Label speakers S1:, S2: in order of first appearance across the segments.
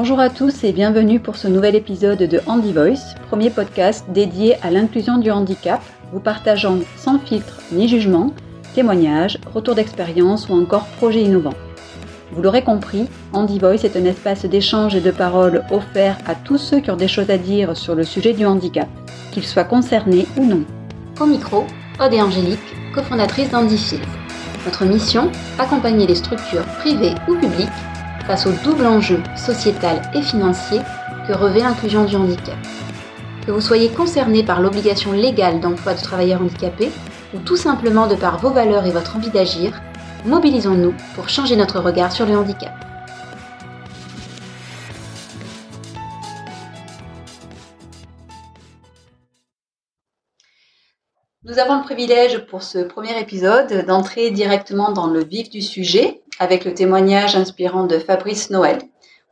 S1: Bonjour à tous et bienvenue pour ce nouvel épisode de Handy Voice, premier podcast dédié à l'inclusion du handicap, vous partageant sans filtre ni jugement témoignages, retours d'expérience ou encore projets innovants. Vous l'aurez compris, Handy Voice est un espace d'échange et de parole offert à tous ceux qui ont des choses à dire sur le sujet du handicap, qu'ils soient concernés ou non.
S2: Au micro, Aude Angélique, cofondatrices d'Handifield. Notre mission, accompagner les structures privées ou publiques face au double enjeu sociétal et financier que revêt l'inclusion du handicap. Que vous soyez concerné par l'obligation légale d'emploi de travailleurs handicapés ou tout simplement de par vos valeurs et votre envie d'agir, mobilisons-nous pour changer notre regard sur le handicap.
S1: Nous avons le privilège pour ce premier épisode d'entrer directement dans le vif du sujet avec le témoignage inspirant de Fabrice Noël,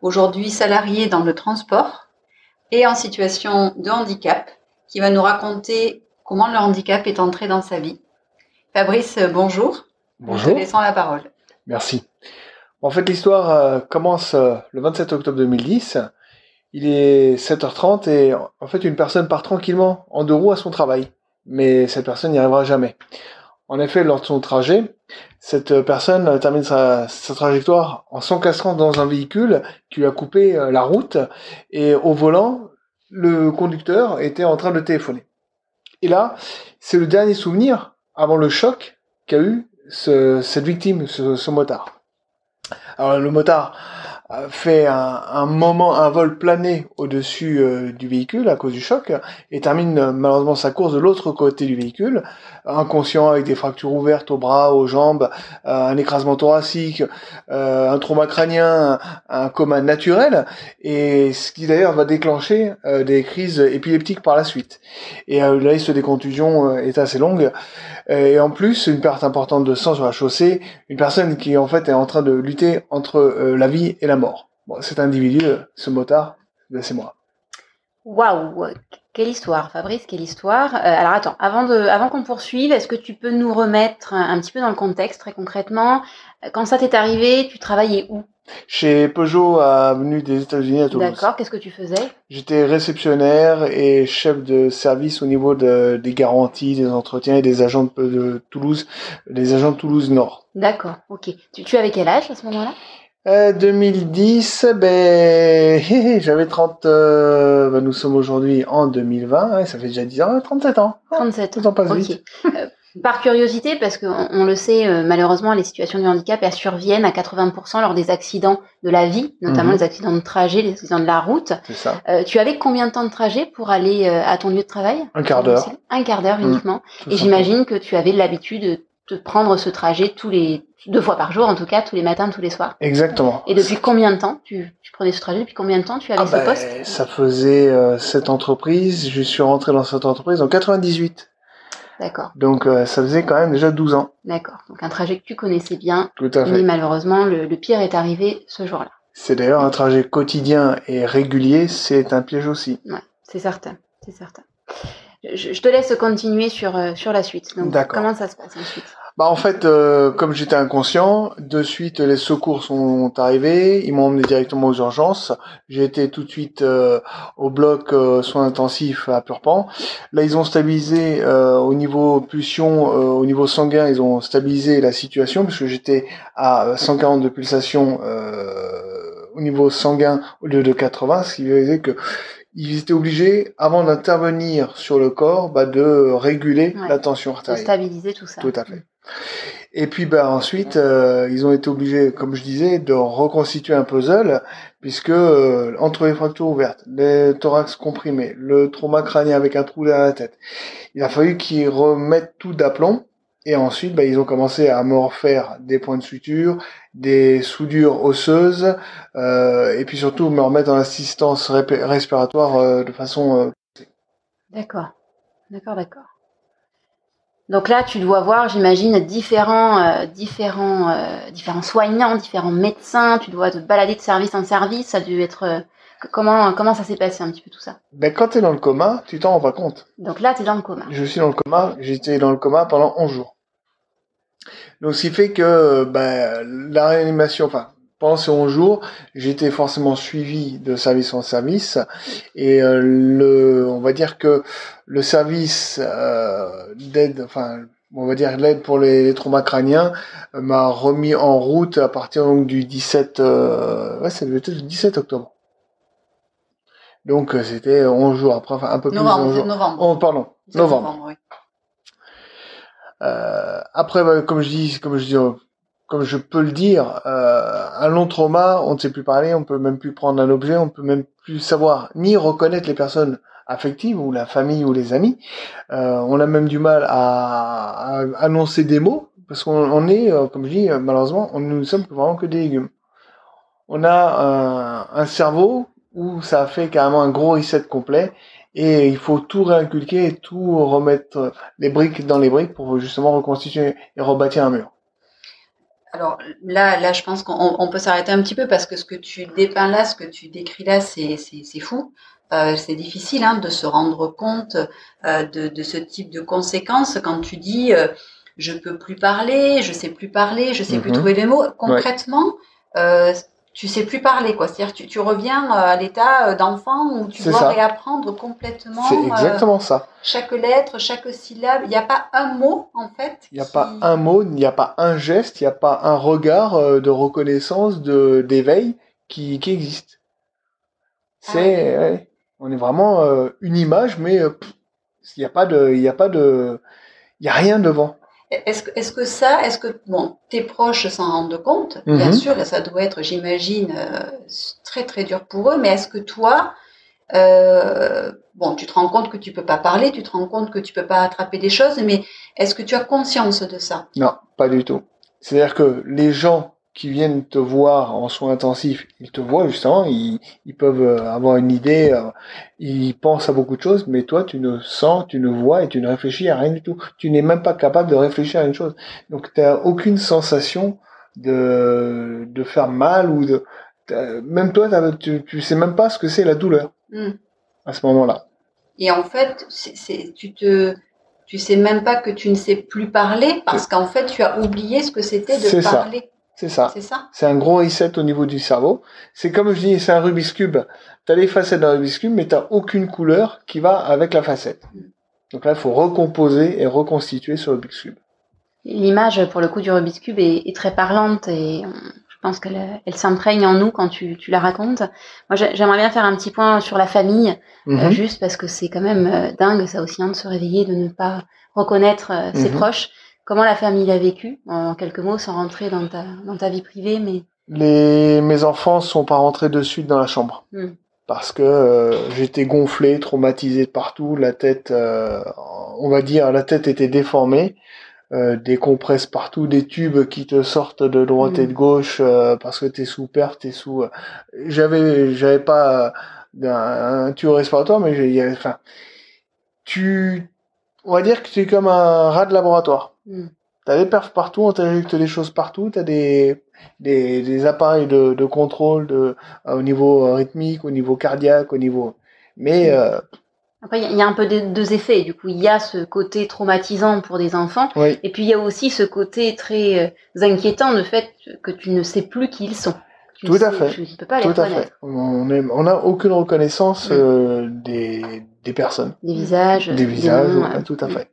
S1: aujourd'hui salarié dans le transport et en situation de handicap, qui va nous raconter comment le handicap est entré dans sa vie. Fabrice, bonjour.
S3: Bonjour.
S1: Nous te laissons la parole.
S3: Merci. En fait, l'histoire euh, commence euh, le 27 octobre 2010. Il est 7h30 et en fait, une personne part tranquillement en deux roues à son travail. Mais cette personne n'y arrivera jamais. En effet, lors de son trajet, cette personne termine sa, trajectoire en s'encastrant dans un véhicule qui lui a coupé euh, la route et au volant, le conducteur était en train de téléphoner. Et là, c'est le dernier souvenir avant le choc qu'a eu ce, cette victime, ce, ce motard. Alors le motard fait un, un moment, un vol plané au-dessus euh, du véhicule à cause du choc et termine euh, malheureusement sa course de l'autre côté du véhicule, inconscient avec des fractures ouvertes aux bras, aux jambes, euh, un écrasement thoracique, un trauma crânien, un, un coma naturel, et ce qui d'ailleurs va déclencher des crises épileptiques par la suite. Et la liste des contusions est assez longue. Et en plus, une perte importante de sang sur la chaussée, une personne qui en fait est en train de lutter entre la vie et la mort. Bon, cet individu, euh, ce motard, ben, c'est moi.
S2: Waouh Quelle histoire, Fabrice, quelle histoire. Euh, alors attends, avant, de, avant qu'on poursuive, est-ce que tu peux nous remettre un, petit peu dans le contexte très concrètement? Euh, Quand ça t'est arrivé, tu travaillais où?
S3: Chez Peugeot, avenue des États-Unis à Toulouse.
S2: D'accord, qu'est-ce que tu faisais?
S3: J'étais réceptionnaire et chef de service au niveau de, des garanties, des entretiens et des agents de, de Toulouse, des agents de Toulouse Nord.
S2: D'accord, ok. Tu, tu avais quel âge à ce moment-là?
S3: Euh, 2010, ben, j'avais 30, euh, ben, nous sommes aujourd'hui en 2020, ouais, ça fait déjà 10 ans, 37 ans.
S2: 37
S3: Le temps passe
S2: Ok.
S3: vite.
S2: Euh, par curiosité, parce qu'on on le sait, euh, malheureusement, les situations de handicap, elles surviennent à 80% lors des accidents de la vie, notamment
S3: Mhm.
S2: les accidents de trajet, les accidents de la route.
S3: Ça.
S2: Euh, tu avais combien de temps de trajet pour aller euh, à ton lieu de travail?
S3: Un quart d'heure.
S2: Un quart d'heure
S3: Mhm.
S2: uniquement. Et j'imagine que tu avais l'habitude de prendre ce trajet tous les deux fois par jour, en tout cas, tous les matins, tous les soirs.
S3: Exactement.
S2: Et depuis combien de temps tu, tu prenais ce trajet Depuis combien de temps tu avais
S3: Ah
S2: ce
S3: ben,
S2: poste?
S3: ça faisait euh, cette entreprise, je suis rentré dans cette entreprise en 98.
S2: D'accord,
S3: Donc euh, ça faisait quand même déjà 12 ans.
S2: d'accord. Donc un trajet que tu connaissais bien,
S3: Tout à
S2: mais
S3: fait.
S2: malheureusement, le, le pire est arrivé ce jour-là.
S3: C'est d'ailleurs un trajet quotidien et régulier, c'est un piège aussi.
S2: Ouais, c'est certain, c'est certain. Je, je te laisse continuer sur, euh, sur la suite. Donc,
S3: D'accord.
S2: comment ça se passe ensuite?
S3: Bah en fait, euh, comme j'étais inconscient, de suite les secours sont arrivés, ils m'ont emmené directement aux urgences. J'ai été tout de suite euh, au bloc euh, soins intensifs à Purpan. Là, ils ont stabilisé euh, au niveau pulsion, euh, au niveau sanguin, ils ont stabilisé la situation parce que j'étais à 140 de pulsation euh, au niveau sanguin au lieu de 80, ce qui faisait que ils étaient obligés, avant d'intervenir sur le corps, bah, de réguler
S2: Ouais.
S3: la tension
S2: De
S3: artérielle.
S2: stabiliser tout ça.
S3: Tout à fait. Et puis bah ensuite, euh, ils ont été obligés, comme je disais, de reconstituer un puzzle, puisque euh, entre les fractures ouvertes, les thorax comprimés, le trauma crânien avec un trou derrière la tête, il a fallu qu'ils remettent tout d'aplomb. Et ensuite, bah, ils ont commencé à me refaire des points de suture, des soudures osseuses, euh, et puis surtout me remettre en assistance respiratoire de façon
S2: D'accord, d'accord, d'accord. Donc là, tu dois voir, j'imagine, différents, euh, différents, euh, différents soignants, différents médecins. Tu dois te balader de service en service. Ça a dû être euh, comment, comment ça s'est passé un petit peu tout ça?
S3: ben, quand tu es dans le coma, tu t'en rends pas compte.
S2: Donc là, tu es dans le coma.
S3: Je suis dans le coma, j'étais dans le coma pendant 11 jours. Donc, ce qui fait que ben, la réanimation, enfin, pendant ces 11 jours, j'étais forcément suivi de service en service et euh, le, on va dire que le service euh, d'aide, enfin, on va dire l'aide pour les, traumas crâniens euh, m'a remis en route à partir donc, du 17, ouais, c'est le 17 octobre. Donc c'était 11 jours après, enfin un peu plus.
S1: Novembre, novembre.
S3: Oh, pardon, novembre. oui. après, bah, comme je dis, comme je dis comme je peux le dire, euh, un long trauma, on ne sait plus parler, on peut même plus prendre un objet, on peut même plus savoir ni reconnaître les personnes affectives ou la famille ou les amis. Euh, on a même du mal à, annoncer des mots parce qu'on est, euh, comme je dis, malheureusement, on, nous sommes vraiment que des légumes. On a un, un cerveau où ça a fait carrément un gros reset complet et il faut tout réinculquer et tout remettre les briques dans les briques pour justement reconstituer et rebâtir un mur.
S1: Alors là, là, je pense qu'on peut s'arrêter un petit peu parce que ce que tu dépeins là, ce que tu décris là, c'est fou. Euh, c'est difficile hein, de se rendre compte euh, de, ce type de conséquences quand tu dis euh, je peux plus parler, je sais plus parler, je sais plus mm-hmm. trouver les mots. Concrètement, tu sais plus parler, quoi. C'est-à-dire, tu, tu reviens euh, à l'état euh, d'enfant où tu dois réapprendre complètement.
S3: C'est euh, exactement ça.
S1: Chaque lettre, chaque syllabe. Il n'y a pas un mot, en fait.
S3: Il n'y a pas un mot, il n'y a pas un geste, il n'y a pas un regard de reconnaissance, de d'éveil qui, qui existe. Ah C'est, on est vraiment une image, mais il n'y a pas de, il n'y a pas de, il y a rien devant.
S1: Est-ce que, est que ça, est-ce que bon, tes proches s'en rendent compte Bien mhm. sûr, ça doit être, j'imagine, euh, très très dur pour eux. Mais est-ce que toi, euh, bon, tu te rends compte que tu peux pas parler, tu te rends compte que tu peux pas attraper des choses, mais est-ce que tu as conscience de ça?
S3: Non, pas du tout. C'est-à-dire que les gens qui viennent te voir en soins intensifs, ils te voient justement, ils, ils peuvent euh, avoir une idée, euh, ils pensent à beaucoup de choses, mais toi, tu ne sens, tu ne vois et tu ne réfléchis à rien du tout. Tu n'es même pas capable de réfléchir à une chose. Donc, tu n'as aucune sensation de, de faire mal ou de... Même toi, tu, tu sais même pas ce que c'est la douleur hmm. à ce moment-là.
S1: Et en fait, c'est, tu te, tu sais même pas que tu ne sais plus parler parce qu'en fait, tu as oublié ce que c'était de parler.
S3: C'est ça. C'est un gros reset au niveau du cerveau. C'est comme je dis, c'est un Rubik's Cube. Tu as les facettes d'un Rubik's Cube, mais tu aucune couleur qui va avec la facette. Donc là, il faut recomposer et reconstituer ce Rubik's Cube.
S2: L'image, pour le coup, du Rubik's Cube est, très parlante et je pense qu'elle elle, s'imprègne en nous quand tu, la racontes. Moi, j'aimerais bien faire un petit point sur la famille, euh, mm-hmm. juste parce que c'est quand même euh, dingue, ça aussi, hein, de se réveiller, de ne pas reconnaître euh, ses mm-hmm. proches. Comment la famille l'a vécu En quelques mots, sans rentrer dans ta, dans ta vie privée, mais...
S3: Les, mes enfants sont pas rentrés de suite dans la chambre. Hmm. Parce que euh, j'étais gonflé, traumatisé de partout, la tête, euh, on va dire, la tête était déformée, euh, des compresses partout, des tubes qui te sortent de droite et de hmm. gauche parce que t'es sous perte, t'es sous. j'avais, j'avais pas un, un tube respiratoire, mais j'ai, enfin, tu, on va dire que tu es comme un rat de laboratoire. Hmm. T'as des perfs partout, on t'injecte des choses partout, t'as des, des, des appareils de, de contrôle de, au niveau rythmique, au niveau cardiaque, au niveau. Mais. Hmm. Euh,
S2: Après, il y, a un peu deux effets. Du coup, il y a ce côté traumatisant pour des enfants. Et puis, il y a aussi ce côté très euh, inquiétant, le fait que tu ne sais plus qui ils sont.
S3: Tout à fait. Tu ne peux pas les Tout à fait. On n'a aucune reconnaissance hmm. euh, des, des personnes.
S2: Des visages.
S3: Des visages, tout à fait.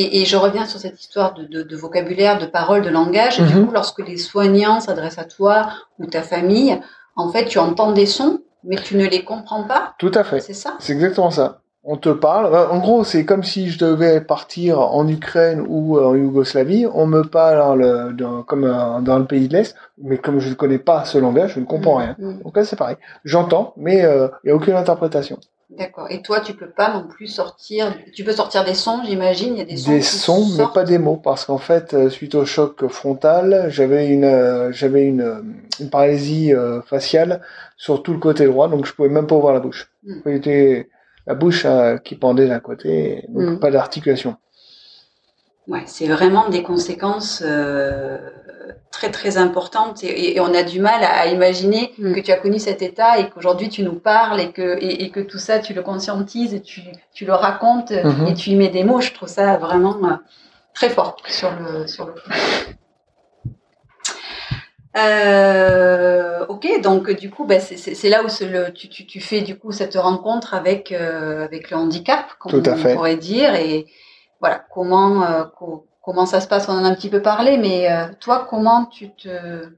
S1: Et, et, je reviens sur cette histoire de, de, de vocabulaire, de parole, de langage. Du mhm. coup, lorsque les soignants s'adressent à toi ou ta famille, en fait, tu entends des sons, mais tu ne les comprends pas.
S3: Tout à fait.
S1: C'est ça?
S3: C'est exactement ça. On te parle. Euh, en gros, c'est comme si je devais partir en Ukraine ou en Yougoslavie. On me parle dans, comme dans le pays de l'Est, mais comme je ne connais pas ce langage, je ne comprends mhm. rien. Mhm. Donc là, c'est pareil. J'entends, mais euh, il n'y a aucune interprétation.
S1: D'accord. Et toi, tu peux pas non plus sortir. Tu peux sortir des sons, j'imagine. Il y a des sons.
S3: Des sons, mais pas des mots, parce qu'en fait, euh, suite au choc frontal, j'avais une, euh, j'avais une, euh, une paralysie faciale sur tout le côté droit, donc je pouvais même pas ouvrir la bouche. C'était hmm. la bouche qui pendait d'un côté, donc hmm. pas d'articulation.
S1: Ouais, c'est vraiment des conséquences très très importante et, on a du mal à, imaginer mm. que tu as connu cet état et qu'aujourd'hui tu nous parles et que, et, que tout ça tu le conscientises et tu, tu le racontes mm-hmm. et tu y mets des mots. Je trouve ça vraiment euh, très fort sur le, sur le Euh, ok, donc du coup, ben, c'est là où le, tu, tu, tu, fais du coup cette rencontre avec euh, avec le handicap, comme
S3: Tout à
S1: on
S3: fait.
S1: pourrait dire, et voilà comment euh, co comment ça se passe? On en a un petit peu parlé, mais euh, toi, comment tu te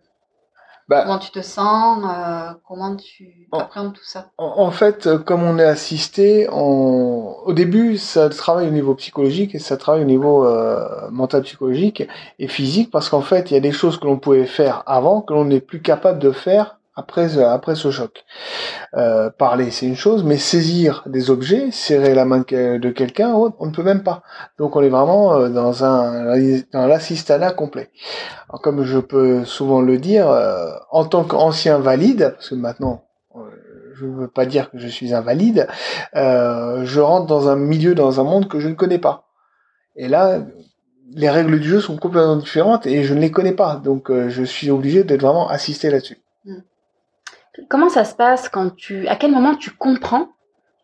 S3: Bah,
S1: comment tu te sens, euh, comment tu
S3: En-
S1: appréhendes tout ça?
S3: En, en fait, euh, comme on est assisté, on... au début, ça travaille au niveau psychologique et ça travaille au niveau euh, mental psychologique et physique parce qu'en fait, il y a des choses que l'on pouvait faire avant que l'on n'est plus capable de faire après, euh, après ce choc. Euh, parler, c'est une chose, mais saisir des objets, serrer la main de quelqu'un, on ne peut même pas. Donc, on est vraiment euh, dans un dans l'assistanat complet. Alors, comme je peux souvent le dire, euh, en tant qu'ancien valide, parce que maintenant euh, je ne veux pas dire que je suis invalide, euh, je rentre dans un milieu, dans un monde que je ne connais pas. Et là, les règles du jeu sont complètement différentes et je ne les connais pas. Donc euh, je suis obligé d'être vraiment assisté là-dessus.
S2: Comment ça se passe quand tu, à quel moment tu comprends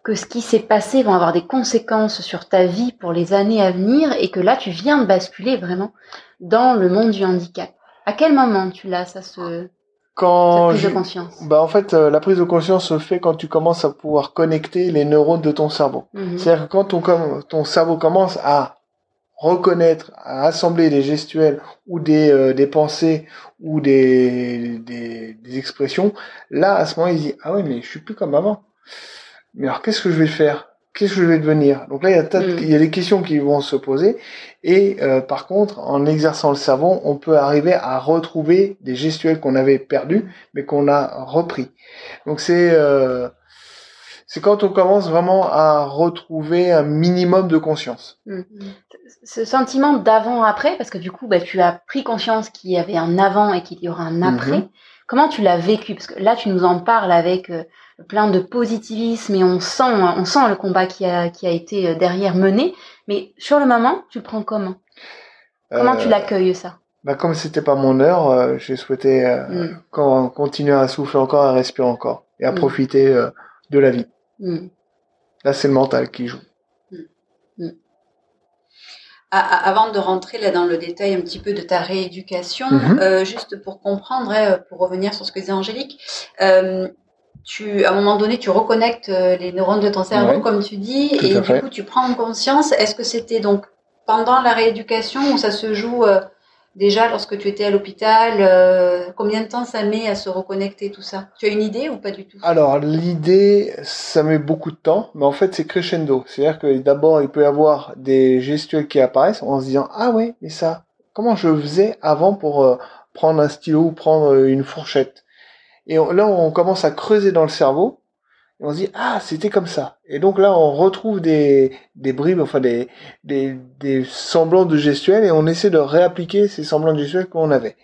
S2: que ce qui s'est passé va avoir des conséquences sur ta vie pour les années à venir et que là tu viens de basculer vraiment dans le monde du handicap? À quel moment tu l'as ça se cette
S3: Quand
S2: prise
S3: je-
S2: de conscience?
S3: Bah en fait, euh, la prise de conscience se fait quand tu commences à pouvoir connecter les neurones de ton cerveau.
S2: Mhm.
S3: C'est-à-dire que quand ton, ton cerveau commence à reconnaître, à assembler des gestuels ou des, euh, des pensées ou des, des, des expressions, là, à ce moment, il dit, ah oui, mais je suis plus comme avant. Mais alors, qu'est-ce que je vais faire? Qu'est-ce que je vais devenir? Donc là, il y, a tas de-
S2: Mm.
S3: il y a des questions qui vont se poser. Et euh, par contre, en exerçant le cerveau, on peut arriver à retrouver des gestuels qu'on avait perdus, mais qu'on a repris. Donc c'est euh, c'est quand on commence vraiment à retrouver un minimum de conscience.
S2: Ce sentiment d'avant-après, parce que du coup, bah, tu as pris conscience qu'il y avait un avant et qu'il y aura un après.
S3: Mhm.
S2: Comment tu l'as vécu? Parce que là, tu nous en parles avec euh, plein de positivisme et on sent, on sent le combat qui a, qui a été euh, derrière mené. Mais sur le moment, tu le prends comment? Comment
S3: Euh,
S2: tu l'accueilles ça?
S3: bah, Comme c'était pas mon heure, euh, j'ai souhaité euh,
S2: Mm.
S3: quand- continuer à souffler encore, à respirer encore et à
S2: Mm.
S3: profiter euh, de la vie.
S2: Hmm.
S3: Là, c'est le mental qui joue.
S1: Avant de rentrer là dans le détail un petit peu de ta rééducation,
S3: Mhm.
S1: euh, juste pour comprendre, hein, pour revenir sur ce que disait Angélique, euh, tu, à un moment donné, tu reconnectes euh, les neurones de ton cerveau,
S3: Ouais.
S1: comme tu dis,
S3: Tout
S1: et du
S3: fait.
S1: coup, tu prends conscience. Est-ce que c'était donc pendant la rééducation ou ça se joue euh, déjà lorsque tu étais à l'hôpital euh, Combien de temps ça met à se reconnecter tout ça? Tu as une idée ou pas du tout?
S3: Alors, l'idée, ça met beaucoup de temps, mais en fait, c'est crescendo. C'est-à-dire que d'abord, il peut y avoir des gestuels qui apparaissent en se disant, ah ouais, mais ça, comment je faisais avant pour euh, prendre un stylo ou prendre une fourchette? Et là, on commence à creuser dans le cerveau, et on se dit, ah, c'était comme ça. Et donc là, on retrouve des, des bribes, enfin des, des, des semblants de gestuels, et on essaie de réappliquer ces semblants de gestuels qu'on avait.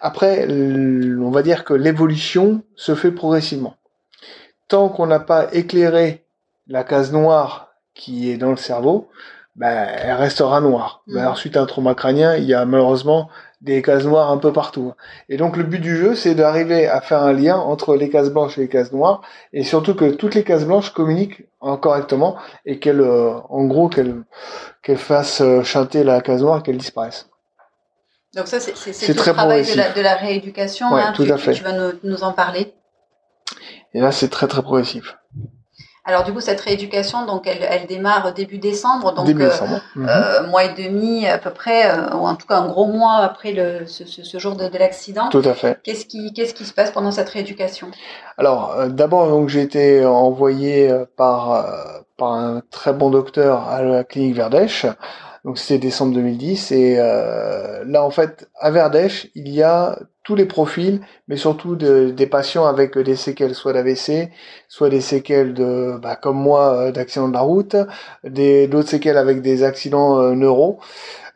S3: Après, on va dire que l'évolution se fait progressivement. Tant qu'on n'a pas éclairé la case noire qui est dans le cerveau, ben, elle restera noire. Ben, alors, suite à un trauma crânien, il y a malheureusement des cases noires un peu partout. Et donc, le but du jeu, c'est d'arriver à faire un lien entre les cases blanches et les cases noires, et surtout que toutes les cases blanches communiquent correctement, et qu'elles, euh, en gros, qu'elles, qu'elles fassent euh, chanter la case noire, qu'elles disparaissent.
S1: Donc ça, c'est c'est- c'est
S3: C'est très
S1: le travail de la,
S3: progressif.
S1: de la rééducation.
S3: Ouais,
S1: hein,
S3: tout
S1: tu,
S3: à fait.
S1: tu vas nous, nous en parler.
S3: Et là, c'est très très progressif.
S1: Alors du coup, cette rééducation, donc elle, elle démarre début décembre, donc
S3: Début
S1: euh,
S3: décembre. Mhm.
S1: euh, mois et demi à peu près, euh, ou en tout cas un gros mois après le, ce, ce, ce jour de, de l'accident.
S3: Tout à fait.
S1: Qu'est-ce qui, qu'est-ce qui se passe pendant cette rééducation?
S3: Alors, euh, d'abord, donc j'ai été envoyé euh, par euh, par un très bon docteur à la clinique Verdèche. Donc c'était décembre 2010 et euh, là en fait à Verdèche il y a tous les profils, mais surtout de- des patients avec des séquelles soit d'AVC, soit des séquelles de bah, comme moi euh, d'accident de la route, des d'autres séquelles avec des accidents euh, neuro.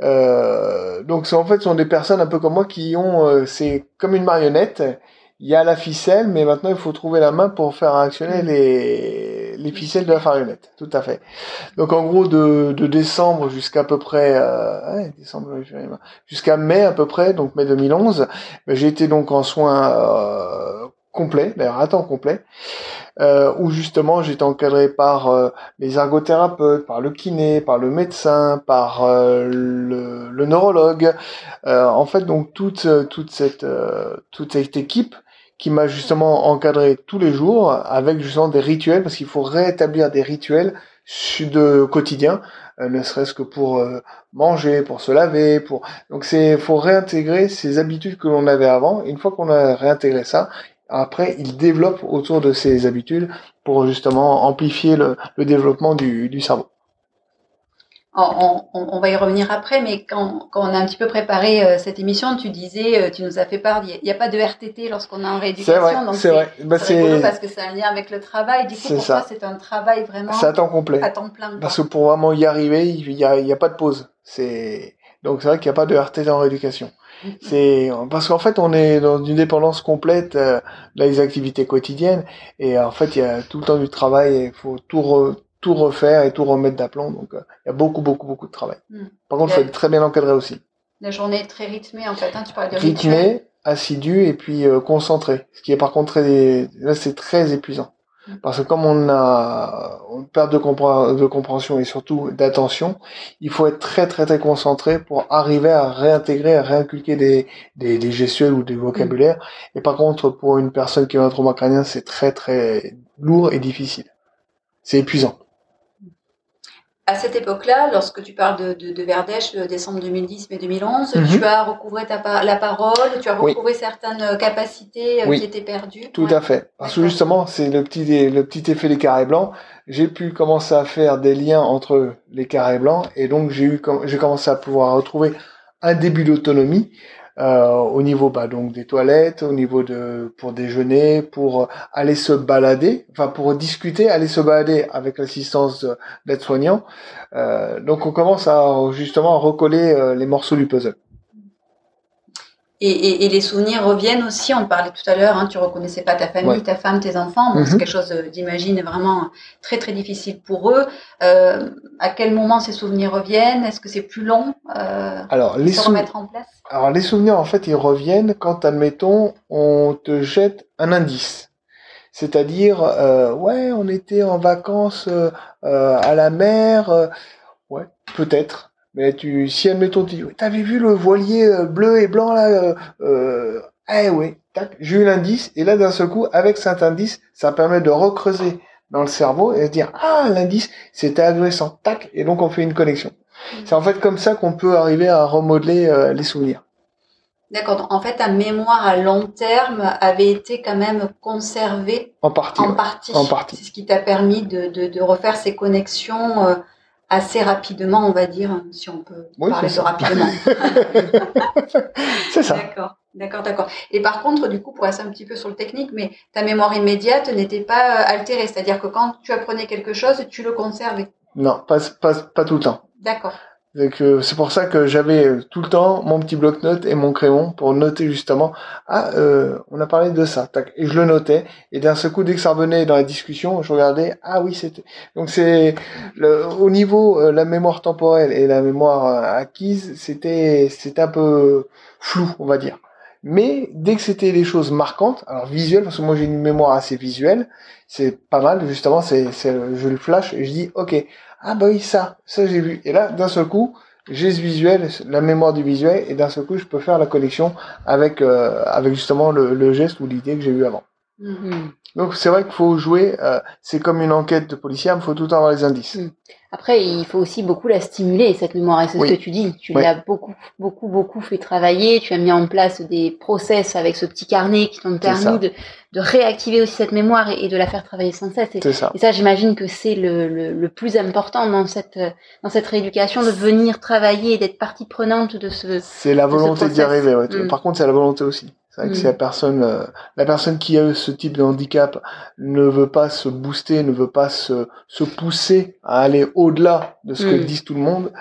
S3: Euh, donc en fait ce sont des personnes un peu comme moi qui ont euh, c'est comme une marionnette il y a la ficelle, mais maintenant il faut trouver la main pour faire actionner
S1: Mm.
S3: les, les ficelles de la marionnette. Tout à fait. Donc en gros de, de décembre jusqu'à peu près euh, ouais, décembre jusqu'à mai à peu près, donc mai 2011, ben, j'ai été donc en soins euh, complet, d'ailleurs à temps complet, euh, où justement j'étais encadré par euh, les ergothérapeutes, par le kiné, par le médecin, par euh, le, le, neurologue. en fait, donc toute toute cette toute cette équipe qui m'a justement encadré tous les jours avec justement des rituels parce qu'il faut rétablir des rituels de quotidien, ne serait-ce que pour manger, pour se laver, pour donc c'est faut réintégrer ces habitudes que l'on avait avant. Une fois qu'on a réintégré ça, après, il développe autour de ses habitudes pour justement amplifier le, développement du cerveau.
S1: On, on, va y revenir après, mais quand, quand, on a un petit peu préparé euh, cette émission, tu disais, euh, tu nous as fait part, il n'y a, pas de RTT lorsqu'on est en rééducation,
S3: c'est vrai. Bah,
S1: c'est parce que c'est un lien avec le travail. Du coup, pour toi, c'est un travail vraiment
S3: à temps complet,
S1: à temps plein.
S3: Parce que pour vraiment y arriver, il n'y a, a, pas de pause. C'est donc c'est vrai qu'il n'y a pas de RTT en rééducation. C'est parce qu'en fait on est dans une dépendance complète euh, des activités quotidiennes et en fait il y a tout le temps du travail il faut tout tout refaire et tout remettre d'aplomb donc euh, il y a beaucoup beaucoup beaucoup de travail. Hmm. Par contre il faut être très bien encadré aussi.
S1: La journée est très rythmée en fait, hein, tu parles de
S3: rythmée, assidu et puis euh, concentré. Ce qui est par contre très là c'est très épuisant. Parce que comme on a une perte de, de compréhension et surtout d'attention, il faut être très très très concentré pour arriver à réintégrer, à réinculquer des, des, des gestuels ou des vocabulaires. Et par contre, pour une personne qui a un trauma crânien, c'est très très lourd et difficile. C'est épuisant
S1: à cette époque-là, lorsque tu parles de, de, de Verdèche, décembre 2010 mais 2011, mhm. tu as recouvré ta, la parole, tu as recouvré certaines euh, capacités euh, qui étaient perdues.
S3: Tout à fait. Parce que justement, c'est le petit, le petit effet des carrés blancs. J'ai pu commencer à faire des liens entre les carrés blancs et donc j'ai eu, j'ai commencé à pouvoir retrouver un début d'autonomie euh, au niveau bah, donc des toilettes, au niveau de pour déjeuner, pour aller se balader, enfin pour discuter, aller se balader avec l'assistance d'aide-soignant. Euh, donc on commence à justement à recoller euh, les morceaux du puzzle.
S1: Et, et, et, les souvenirs reviennent aussi. On parlait tout à l'heure, hein, tu reconnaissais pas ta famille, ta femme, tes enfants. C'est mhm. quelque chose d'imagine vraiment très très difficile pour eux. Euh, à quel moment ces souvenirs reviennent? Est-ce que c'est plus long euh,
S3: Alors les
S1: se remettre en place?
S3: Alors les souvenirs en fait ils reviennent quand admettons on te jette un indice. C'est-à-dire euh, ouais on était en vacances euh, à la mer. Ouais peut-être mais tu, si admettons, tu t'avais vu le voilier euh, bleu et blanc là, euh, euh eh oui, tac, j'ai eu l'indice, et là d'un seul coup, avec cet indice, ça permet de recreuser dans le cerveau et de dire ah l'indice c'était agressant, tac, et donc on fait une connexion. Mm. C'est en fait comme ça qu'on peut arriver à remodeler euh, les souvenirs.
S1: D'accord. En fait, ta mémoire à long terme avait été quand même conservée.
S3: En partie.
S1: En partie. En partie. C'est ce qui t'a permis de, de, de, refaire ces connexions euh, assez rapidement, on va dire, si on peut parler de rapidement.
S3: c'est ça.
S1: D'accord, d'accord, d'accord. Et par contre, du coup, pour rester un petit peu sur le technique, mais ta mémoire immédiate n'était pas euh, altérée, c'est-à-dire que quand tu apprenais quelque chose, tu le conservais?
S3: Non, pas, pas, pas tout le temps.
S1: D'accord.
S3: C'est pour ça que j'avais euh, tout le temps mon petit bloc-notes et mon crayon pour noter justement ah euh, on a parlé de ça tac. Et je le notais. Et d'un seul coup dès que ça revenait dans la discussion je regardais ah oui c'était donc c'est au niveau euh, la mémoire temporelle et la mémoire euh, acquise c'était c'était un peu flou on va dire. Mais dès que c'était des choses marquantes alors visuelles parce que moi j'ai une mémoire assez visuelle c'est pas mal justement c'est je le flash et je dis ok ah bah oui ça, ça j'ai vu. Et là, d'un seul coup, j'ai ce visuel, la mémoire du visuel, et d'un seul coup, je peux faire la connexion avec euh, avec justement le, geste ou l'idée que j'ai eu avant. Mm-hmm. Donc c'est vrai qu'il faut jouer, euh, c'est comme une enquête de policier, il faut tout le temps avoir les indices. Mm.
S2: Après, il faut aussi beaucoup la stimuler, cette mémoire, et c'est ce que tu dis. Tu l'as beaucoup, beaucoup, beaucoup fait travailler, tu as mis en place des process avec ce petit carnet qui t'ont permis de, de réactiver aussi cette mémoire et, de la faire travailler sans cesse. Et
S3: ça,
S2: et ça j'imagine que c'est le, le, le, plus important dans cette, dans cette rééducation, de venir travailler et d'être partie prenante de ce
S3: C'est la volonté d'y arriver, ouais. Mm. Par contre, c'est la volonté aussi. C'est vrai que si la mm. personne, euh, la personne qui a ce type de handicap ne veut pas se booster, ne veut pas se, se pousser à aller au-delà de ce que mm. dit tout le monde,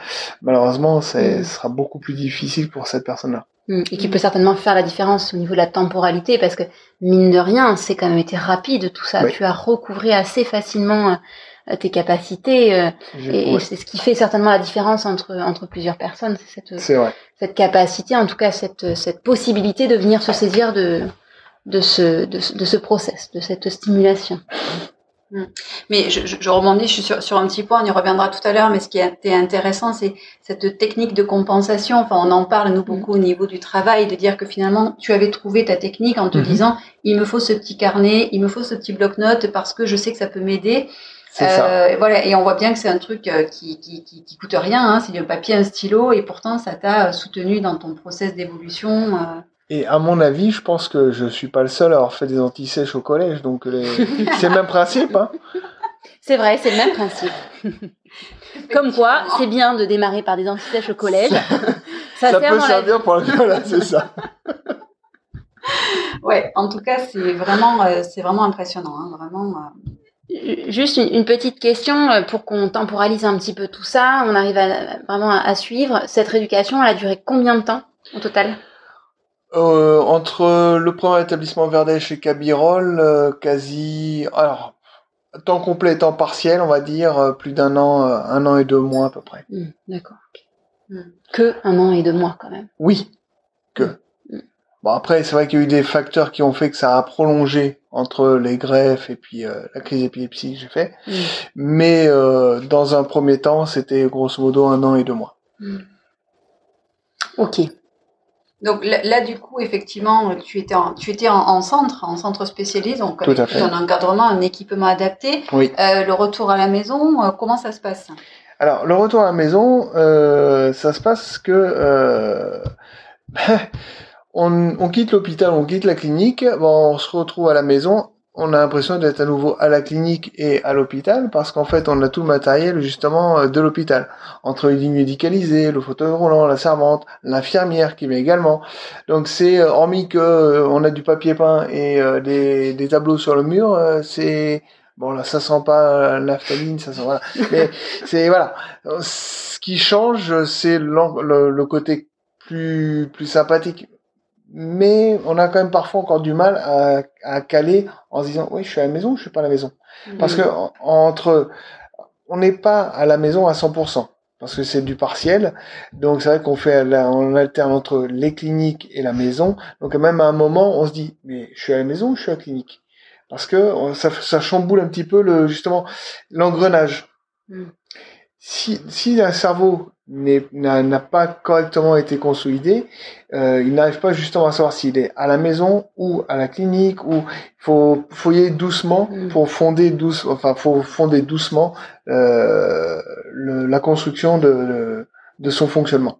S3: malheureusement, mm. sera beaucoup plus difficile pour cette personne-là.
S2: Et qui peut certainement faire la différence au niveau de la temporalité, parce que mine de rien, c'est quand même été rapide tout ça. Tu as recouvré assez facilement euh, tes capacités euh, et, c'est ce qui fait certainement la différence entre entre plusieurs personnes c'est cette cette capacité en tout cas cette cette possibilité de venir se saisir de de ce, de, ce- de ce process, de cette stimulation.
S1: Mais je, je, je rebondis, je suis sur, sur un petit point, on y reviendra tout à l'heure, mais ce qui a été intéressant, c'est cette technique de compensation. Enfin, on en parle, nous, beaucoup au niveau du travail, de dire que finalement, tu avais trouvé ta technique en te
S3: Mhm.
S1: disant, il me faut ce petit carnet, il me faut ce petit bloc-notes parce que je sais que ça peut m'aider.
S3: Ça.
S1: Euh, et voilà, et on voit bien que c'est un truc euh, qui, qui, qui, qui coûte rien, hein, c'est du papier, un stylo, et pourtant ça t'a euh, soutenu dans ton process d'évolution. euh.
S3: Et à mon avis, je pense que je suis pas le seul à avoir fait des antisèches au collège, donc les- c'est le même principe. Hein.
S2: C'est vrai, c'est le même principe. Comme quoi, c'est bien de démarrer par des antisèches au collège. Ça,
S3: Ça
S2: sert
S3: peut
S2: dans la
S3: servir pour la voilà, c'est ça.
S1: Ouais, en tout cas, c'est vraiment, euh, c'est vraiment impressionnant, hein, vraiment. euh.
S2: Juste une, une petite question euh, pour qu'on temporalise un petit peu tout ça. On arrive à, vraiment à, à suivre. Cette rééducation, elle a duré combien de temps au total?
S3: Euh, entre le premier établissement Verdèche et Cabirol, euh, quasi, alors, temps complet et temps partiel, on va dire, plus d'un an, un an et deux mois à peu près.
S2: Hmm, D'accord. Hmm. Que un an et deux mois quand même.
S3: Oui, que.
S2: Mm.
S3: Bon, après, c'est vrai qu'il y a eu des facteurs qui ont fait que ça a prolongé entre les greffes et puis euh, la crise d'épilepsie que j'ai fait.
S2: Hmm.
S3: Mais euh, dans un premier temps, c'était grosso modo un an et deux mois.
S2: Ok.
S1: Donc là, là, du coup, effectivement, tu étais en, tu étais en, en centre, en centre spécialisé, donc
S3: Tout à fait.
S1: un encadrement, un équipement adapté.
S3: Oui.
S1: Euh, le retour à la maison, comment ça se passe?
S3: Alors, le retour à la maison, ça se passe que euh, on, on quitte l'hôpital, on quitte la clinique, bon, on se retrouve à la maison, on a l'impression d'être à nouveau à la clinique et à l'hôpital parce qu'en fait, on a tout le matériel justement euh, de l'hôpital, entre les lignes médicalisées, le fauteuil roulant, la servante, l'infirmière qui vient également. Donc c'est euh, hormis que euh, on a du papier peint et euh, des, des tableaux sur le mur, euh, c'est bon là ça sent pas la naphtaline, ça sent voilà. Mais c'est voilà. Ce qui change, c'est le, le côté plus plus sympathique. Mais on a quand même parfois encore du mal à, à caler en se disant oui je suis à la maison ou je suis pas à la maison? Parce que en- entre on n'est pas à la maison à 100% parce que c'est du partiel. Donc c'est vrai qu'on fait la- on alterne entre les cliniques et la maison. Donc même à un moment on se dit mais je suis à la maison ou je suis à la clinique? Parce que on- ça, ça chamboule un petit peu le justement l'engrenage.
S2: Mm.
S3: Si si un cerveau n'a pas correctement été consolidé, euh, il n'arrive pas justement à savoir s'il est à la maison ou à la clinique ou il faut faut y aller doucement
S2: Mm.
S3: pour fonder douce enfin faut fonder doucement euh, le- la construction de son fonctionnement.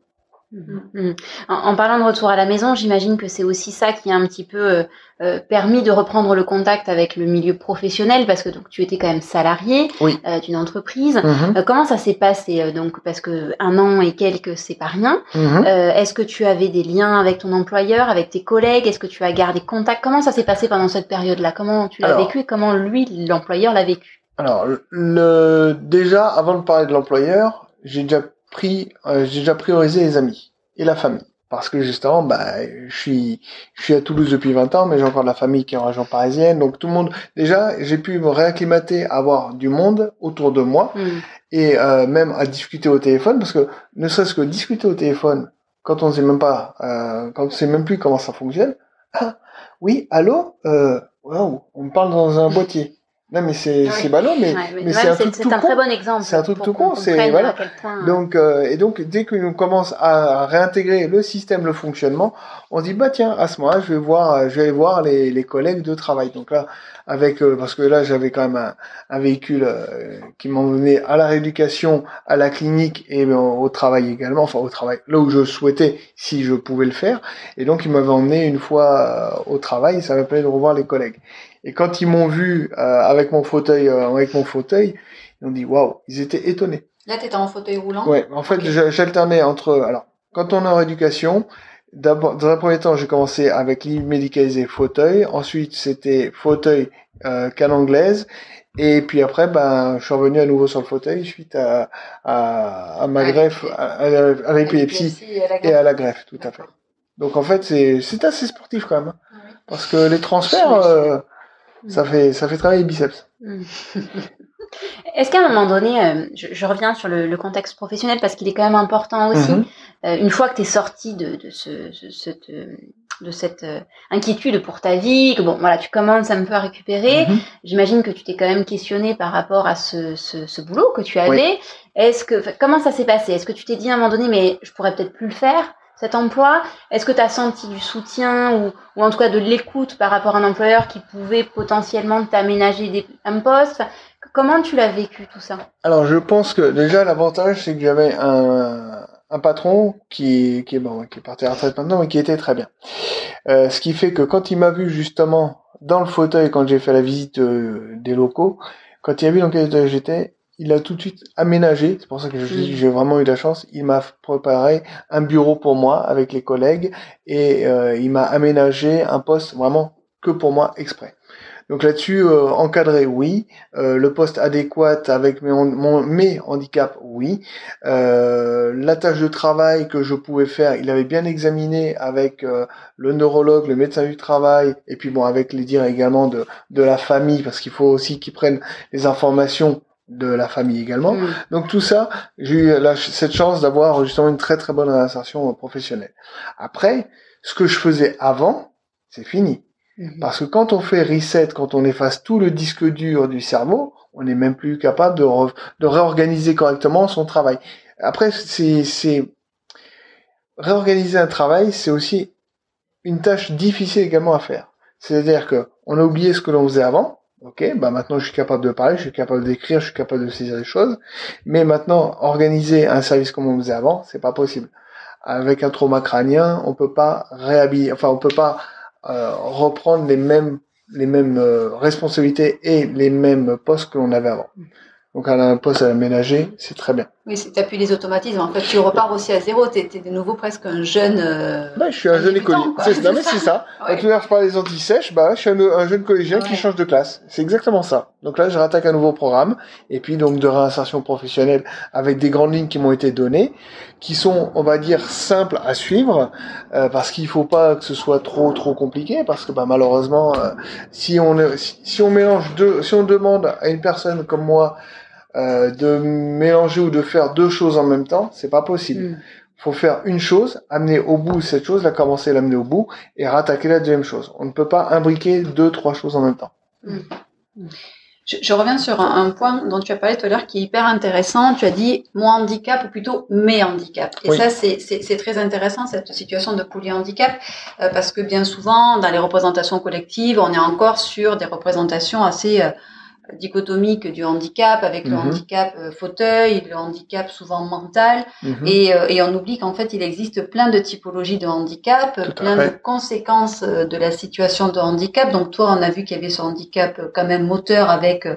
S2: Mhm. En, en parlant de retour à la maison, j'imagine que c'est aussi ça qui a un petit peu euh, euh, permis de reprendre le contact avec le milieu professionnel parce que donc tu étais quand même salarié
S3: Oui.
S2: euh, d'une entreprise.
S3: Mhm.
S2: Euh, comment ça s'est passé euh, donc parce que un an et quelques c'est pas rien.
S3: Mhm.
S2: Euh, Est-ce que tu avais des liens avec ton employeur, avec tes collègues? Est-ce que tu as gardé contact? Comment ça s'est passé pendant cette période-là? Comment tu l'as
S3: Alors.
S2: vécu et comment lui l'employeur l'a vécu?
S3: Alors, le, déjà, avant de parler de l'employeur, j'ai déjà pris, euh, j'ai déjà priorisé les amis et la famille. Parce que justement, bah, je suis, je suis à Toulouse depuis 20 ans, mais j'ai encore de la famille qui est en région parisienne. Donc tout le monde, déjà, j'ai pu me réacclimater à avoir du monde autour de moi
S2: Hmm.
S3: et euh, même à discuter au téléphone, parce que ne serait-ce que discuter au téléphone, quand on sait même pas, euh, quand on sait même plus comment ça fonctionne. Ah, oui, allô, euh, waouh, on me parle dans un boîtier. Non mais c'est
S1: Oui.
S3: c'est ballot, mais,
S2: Ouais,
S3: mais
S2: ouais,
S3: c'est un truc tout
S2: un
S3: con.
S2: très bon exemple.
S3: C'est un truc tout con, c'est- voilà.
S2: point, euh,
S3: Donc, euh, et donc, dès que l'on commence à réintégrer le système, le fonctionnement, on se dit, bah tiens, à ce moment-là, je vais voir, euh, je vais aller voir les, les collègues de travail. Donc là, avec, euh, parce que là, j'avais quand même un, un véhicule euh, qui m'emmenait à la rééducation, à la clinique et euh, au travail également, enfin au travail, là où je souhaitais, si je pouvais le faire. Et donc, il m'avait emmené une fois euh, au travail, ça m'a permis de revoir les collègues. Et quand ils m'ont vu euh, avec mon fauteuil, euh, avec mon fauteuil, ils ont dit, waouh, ils étaient étonnés.
S1: Là, tu étais en fauteuil roulant?
S3: Ouais, en fait,
S1: Ok.
S3: j'a- j'alternais entre. Alors, quand on est en éducation, d'abord, dans un premier temps, j'ai commencé avec lit médicalisé fauteuil. Ensuite, c'était fauteuil euh, canne anglaise. Et puis après, ben, je suis revenu à nouveau sur le fauteuil suite à, à, à ma
S1: À
S3: greffe, à, l'épilepsie
S1: et à la
S3: greffe, tout à fait. Donc en fait, c'est c'est assez sportif quand même, hein. Parce que les transferts, euh, ça fait ça fait travailler les biceps.
S2: Hmm. Est-ce qu'à un moment donné, euh, je, je reviens sur le, le contexte professionnel parce qu'il est quand même important aussi.
S3: Mhm.
S2: Euh, une fois que tu es sorti de, de ce, ce- cette, euh, de cette euh, inquiétude pour ta vie, que bon, voilà, tu commences un peu à récupérer.
S3: Mhm.
S2: J'imagine que tu t'es quand même questionné par rapport à ce, ce, boulot que tu avais. Est-ce que, comment ça s'est passé? Est-ce que tu t'es dit à un moment donné, mais je pourrais peut-être plus le faire? Cet emploi. Est-ce que tu as senti du soutien ou, ou en tout cas de l'écoute par rapport à un employeur qui pouvait potentiellement t'aménager un poste? Comment tu l'as vécu tout ça?
S3: Alors je pense que déjà l'avantage c'est que j'avais un, un patron qui, qui est bon, qui est parti à la maintenant, mais qui était très bien. Euh, ce qui fait que quand il m'a vu justement dans le fauteuil quand j'ai fait la visite euh, des locaux, quand il a vu dans quel état j'étais, il a tout de suite aménagé. C'est pour ça que je dis
S2: Mm.
S3: j'ai vraiment eu de la chance. Il m'a préparé un bureau pour moi avec les collègues et euh, il m'a aménagé un poste vraiment que pour moi exprès. Donc là-dessus, euh, encadré, oui. Euh, le poste adéquat avec mes, mon- mes handicaps, oui. Euh, la tâche de travail que je pouvais faire, il avait bien examiné avec le neurologue, le médecin du travail, et puis bon, avec les dires également de, de la famille, parce qu'il faut aussi qu'ils prennent les informations de la famille également.
S2: Mm.
S3: Donc tout ça, j'ai eu la- cette chance d'avoir justement une très très bonne réinsertion euh, professionnelle. Après, ce que je faisais avant, c'est fini.
S2: Mhm.
S3: Parce que quand on fait reset, quand on efface tout le disque dur du cerveau, on n'est même plus capable de, re- de réorganiser correctement son travail. Après, c'est, c'est réorganiser un travail, c'est aussi une tâche difficile également à faire. C'est-à-dire que on a oublié ce que l'on faisait avant. Ok, bah maintenant je suis capable de parler, je suis capable d'écrire, je suis capable de saisir les choses. Mais maintenant, organiser un service comme on faisait avant, c'est pas possible. Avec un trauma crânien, on peut pas réhabiller, enfin on peut pas euh, reprendre les mêmes les mêmes euh, responsabilités et les mêmes postes que l'on avait avant. Donc un poste à aménager, c'est très bien.
S1: Oui, tu appuies les automatismes. En fait, tu repars aussi à zéro. Tu es, de nouveau presque un jeune. euh,
S3: Bah, je suis un jeune écolier. C'est, non, mais c'est ça.
S1: Ouais.
S3: Tout à l'heure, je parlais des anti-sèches, bah, je suis un, un jeune collégien qui change de classe. C'est exactement ça. Donc là, je rattaque un nouveau programme. Et puis, donc, de réinsertion professionnelle avec des grandes lignes qui m'ont été données, qui sont, on va dire, simples à suivre, euh, parce qu'il faut pas que ce soit trop, trop compliqué, parce que, bah, malheureusement, euh, si on, si, si on mélange deux, si on demande à une personne comme moi, euh, de mélanger ou de faire deux choses en même temps, c'est pas possible
S2: Mm.
S3: faut faire une chose, amener au bout cette chose, la commencer, l'amener au bout, et rattaquer la deuxième chose. On ne peut pas imbriquer deux, trois choses en même temps.
S1: Je, je reviens sur un, un point dont tu as parlé tout à l'heure qui est hyper intéressant. Tu as dit mon handicap ou plutôt mes handicaps. Et
S3: Oui.
S1: ça, c'est très intéressant cette situation de polyhandicap euh, parce que bien souvent, dans les représentations collectives, on est encore sur des représentations assez euh, dichotomiques du handicap avec le
S3: Mhm.
S1: handicap euh, fauteuil, le handicap souvent mental.
S3: Mhm.
S1: Et, euh, et on oublie qu'en fait, il existe plein de typologies de handicap,
S3: Tout
S1: plein de conséquences euh, de la situation de handicap. Donc toi, on a vu qu'il y avait ce handicap euh, quand même moteur avec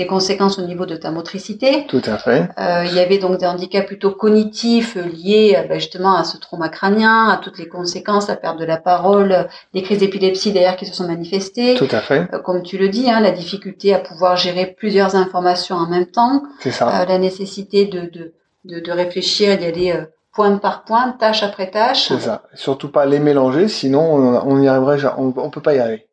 S1: des conséquences au niveau de ta motricité.
S3: Tout à fait.
S1: Euh, il y avait donc des handicaps plutôt cognitifs euh, liés euh, bah, justement à ce trauma crânien, à toutes les conséquences, la perte de la parole, des crises d'épilepsie d'ailleurs qui se sont manifestées.
S3: Tout à fait.
S1: Euh, Comme tu le dis, hein, la difficulté à pouvoir gérer plusieurs informations en même temps,
S3: C'est ça.
S1: euh, la nécessité de, de, de, de réfléchir, d'y aller point par point, tâche après tâche.
S3: C'est ça. Surtout pas les mélanger, sinon on on y arriverait, on, on peut pas y arriver.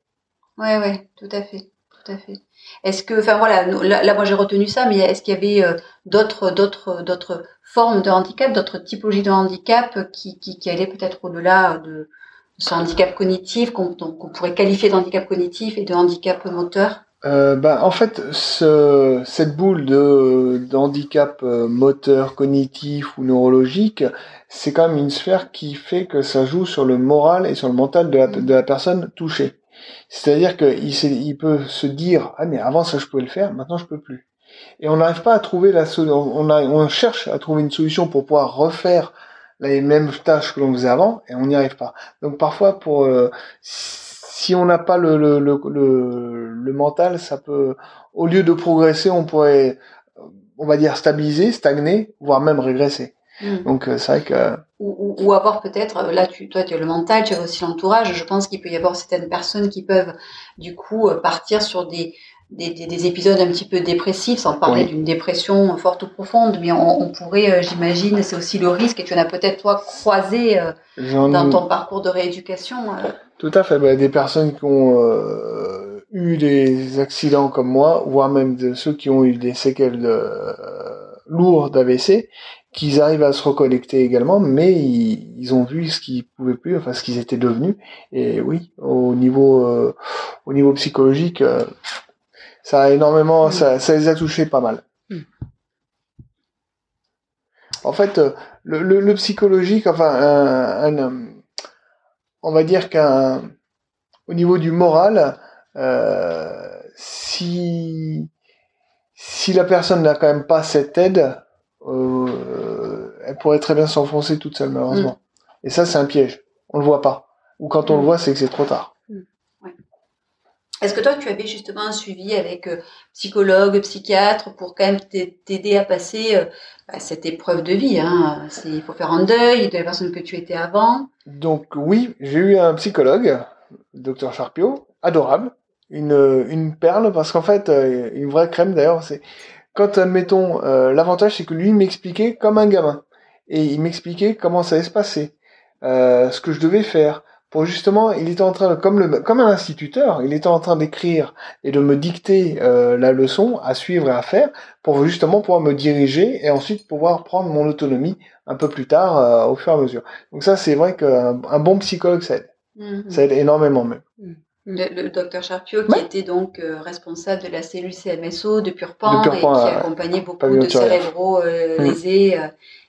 S1: Ouais, ouais, tout à fait, tout à fait. Est-ce que, enfin voilà, là, moi j'ai retenu ça, mais est-ce qu'il y avait euh, d'autres, d'autres, d'autres formes de handicap, d'autres typologies de handicap qui, qui, allaient peut-être au-delà de ce handicap cognitif qu'on pourrait qualifier de handicap cognitif et de handicap moteur?
S3: Euh, bah, en fait, ce, cette boule de, de handicap euh, moteur, cognitif ou neurologique, c'est quand même une sphère qui fait que ça joue sur le moral et sur le mental de la personne touchée. C'est-à-dire qu'il il peut se dire ah mais avant ça je pouvais le faire, maintenant je peux plus. Et on n'arrive pas à trouver la solution. On, cherche à trouver une solution pour pouvoir refaire les mêmes tâches que l'on faisait avant et on n'y arrive pas. Donc parfois pour euh, si on n'a pas le, le mental, ça peut au lieu de progresser, on pourrait on va dire stabiliser, stagner, voire même régresser.
S1: Mm.
S3: Donc euh, c'est vrai que
S1: ou, ou, ou avoir peut-être, euh, là tu, toi tu as le mental, tu as aussi l'entourage, je pense qu'il peut y avoir certaines personnes qui peuvent du coup euh, partir sur des, des, des, des épisodes un petit peu dépressifs, sans parler
S3: Oui.
S1: d'une dépression forte ou profonde, mais on, on pourrait, euh, j'imagine, c'est aussi le risque, et tu en as peut-être toi croisé euh, dans ton parcours de rééducation. euh.
S3: Tout à fait. Bah, des personnes qui ont eu des accidents comme moi, voire même de ceux qui ont eu des séquelles de, lourdes d'AVC qu'ils arrivent à se reconnecter également, mais ils, ont vu ce qu'ils pouvaient plus, enfin ce qu'ils étaient devenus. Et oui, au niveau, euh, au niveau psychologique, euh, ça a énormément, mm. ça, ça, les a touchés pas mal. Mm. En fait, euh, le, le, psychologique, enfin, un, on va dire qu'un, au niveau du moral, si si la personne n'a quand même pas cette aide, euh, elle pourrait très bien s'enfoncer toute seule, malheureusement. Mm. Et ça, c'est un piège. On le voit pas. Ou quand on le mm. voit, c'est que c'est trop tard. Mm.
S1: Est-ce que toi, tu avais justement un suivi avec euh, psychologue, psychiatre, pour quand même t'aider à passer euh, bah, cette épreuve de vie hein? Il faut faire un deuil de la personne que tu étais avant.
S3: Donc oui, j'ai eu un psychologue, docteur adorable, une, une perle, parce qu'en fait, une vraie crème d'ailleurs, c'est quand, admettons, euh, l'avantage, c'est que lui m'expliquait comme un gamin. Et il m'expliquait comment ça allait se passer, euh, ce que je devais faire. Pour justement, il était en train, comme, le, comme un instituteur, il était en train d'écrire et de me dicter euh, la leçon à suivre et à faire pour justement pouvoir me diriger et ensuite pouvoir prendre mon autonomie un peu plus tard au fur et à mesure. Donc ça, c'est vrai qu'un un bon psychologue, ça aide. Mm-hmm. Ça aide énormément même.
S1: Mm. Le, docteur Charpio, qui était donc euh, responsable de la cellule CMSO de Purpan, et qui accompagnait beaucoup de cérébraux euh, mm. lésés euh,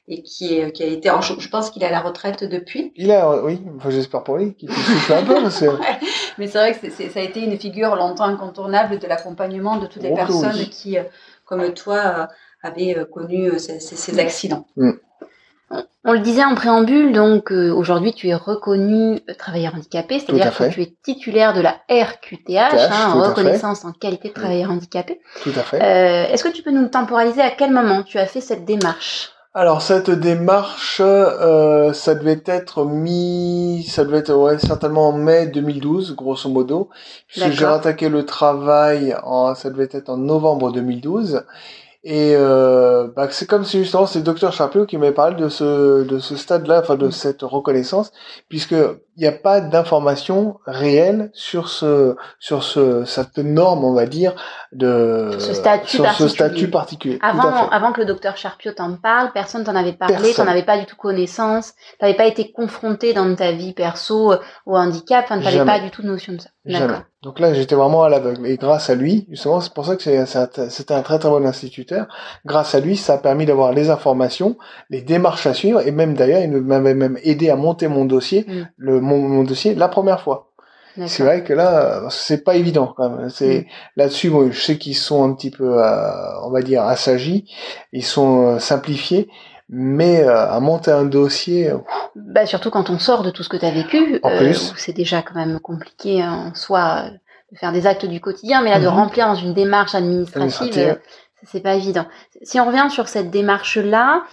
S1: et qui, qui a été, je, pense qu'il est à la retraite depuis.
S3: Il a, oui, enfin, j'espère pour lui qu'il souffle un peu.
S1: Mais c'est vrai que ça a été une figure longtemps incontournable de l'accompagnement de toutes les oh, personnes qui, comme toi, avaient connu ces, accidents. Mm.
S2: On le disait en préambule, donc euh, aujourd'hui tu es reconnu travailleur handicapé, c'est-à-dire que tu es titulaire de la RQTH, hein, reconnaissance en qualité de travailleur handicapé.
S3: Tout à fait.
S2: Euh, est-ce que tu peux nous temporaliser à quel moment tu as fait cette démarche?
S3: Alors cette démarche, euh, ça devait être mi, ça devait être ouais, certainement en mai 2012, grosso modo. J'ai attaqué le travail, en, ça devait être en novembre 2012. Et euh, bah, c'est comme si justement c'est docteur Charpio qui m'avait parlé de ce de ce stade-là, enfin de mm. cette reconnaissance, puisque il n'y a pas d'information réelle sur ce sur ce cette norme, on va dire, de
S2: ce statut, sur particulier. Ce statut particulier. Avant avant que le docteur Charpio t'en parle, personne t'en avait parlé, t'en avais pas du tout connaissance, t'avais pas été confronté dans ta vie perso euh, au handicap, enfin t'avais pas du tout de notion de ça.
S3: D'accord. Donc là, j'étais vraiment à l'aveugle. Et grâce à lui, justement, c'est pour ça que c'était un très très bon instituteur. Grâce à lui, ça a permis d'avoir les informations, les démarches à suivre, et même d'ailleurs, il m'avait même aidé à monter mon dossier, mm. le mon, dossier la première fois. C'est vrai que là, c'est pas évident quand même. C'est mm. là-dessus, moi, je sais qu'ils sont un petit peu, euh, on va dire, assagis, ils sont euh, simplifiés, mais euh, à monter un dossier.
S2: Bah, surtout quand on sort de tout ce que tu as vécu, c'est déjà quand même compliqué en soi de faire des actes du quotidien, mais là de mhm. remplir dans une démarche administrative, c'est pas évident. Si on revient sur cette démarche-là,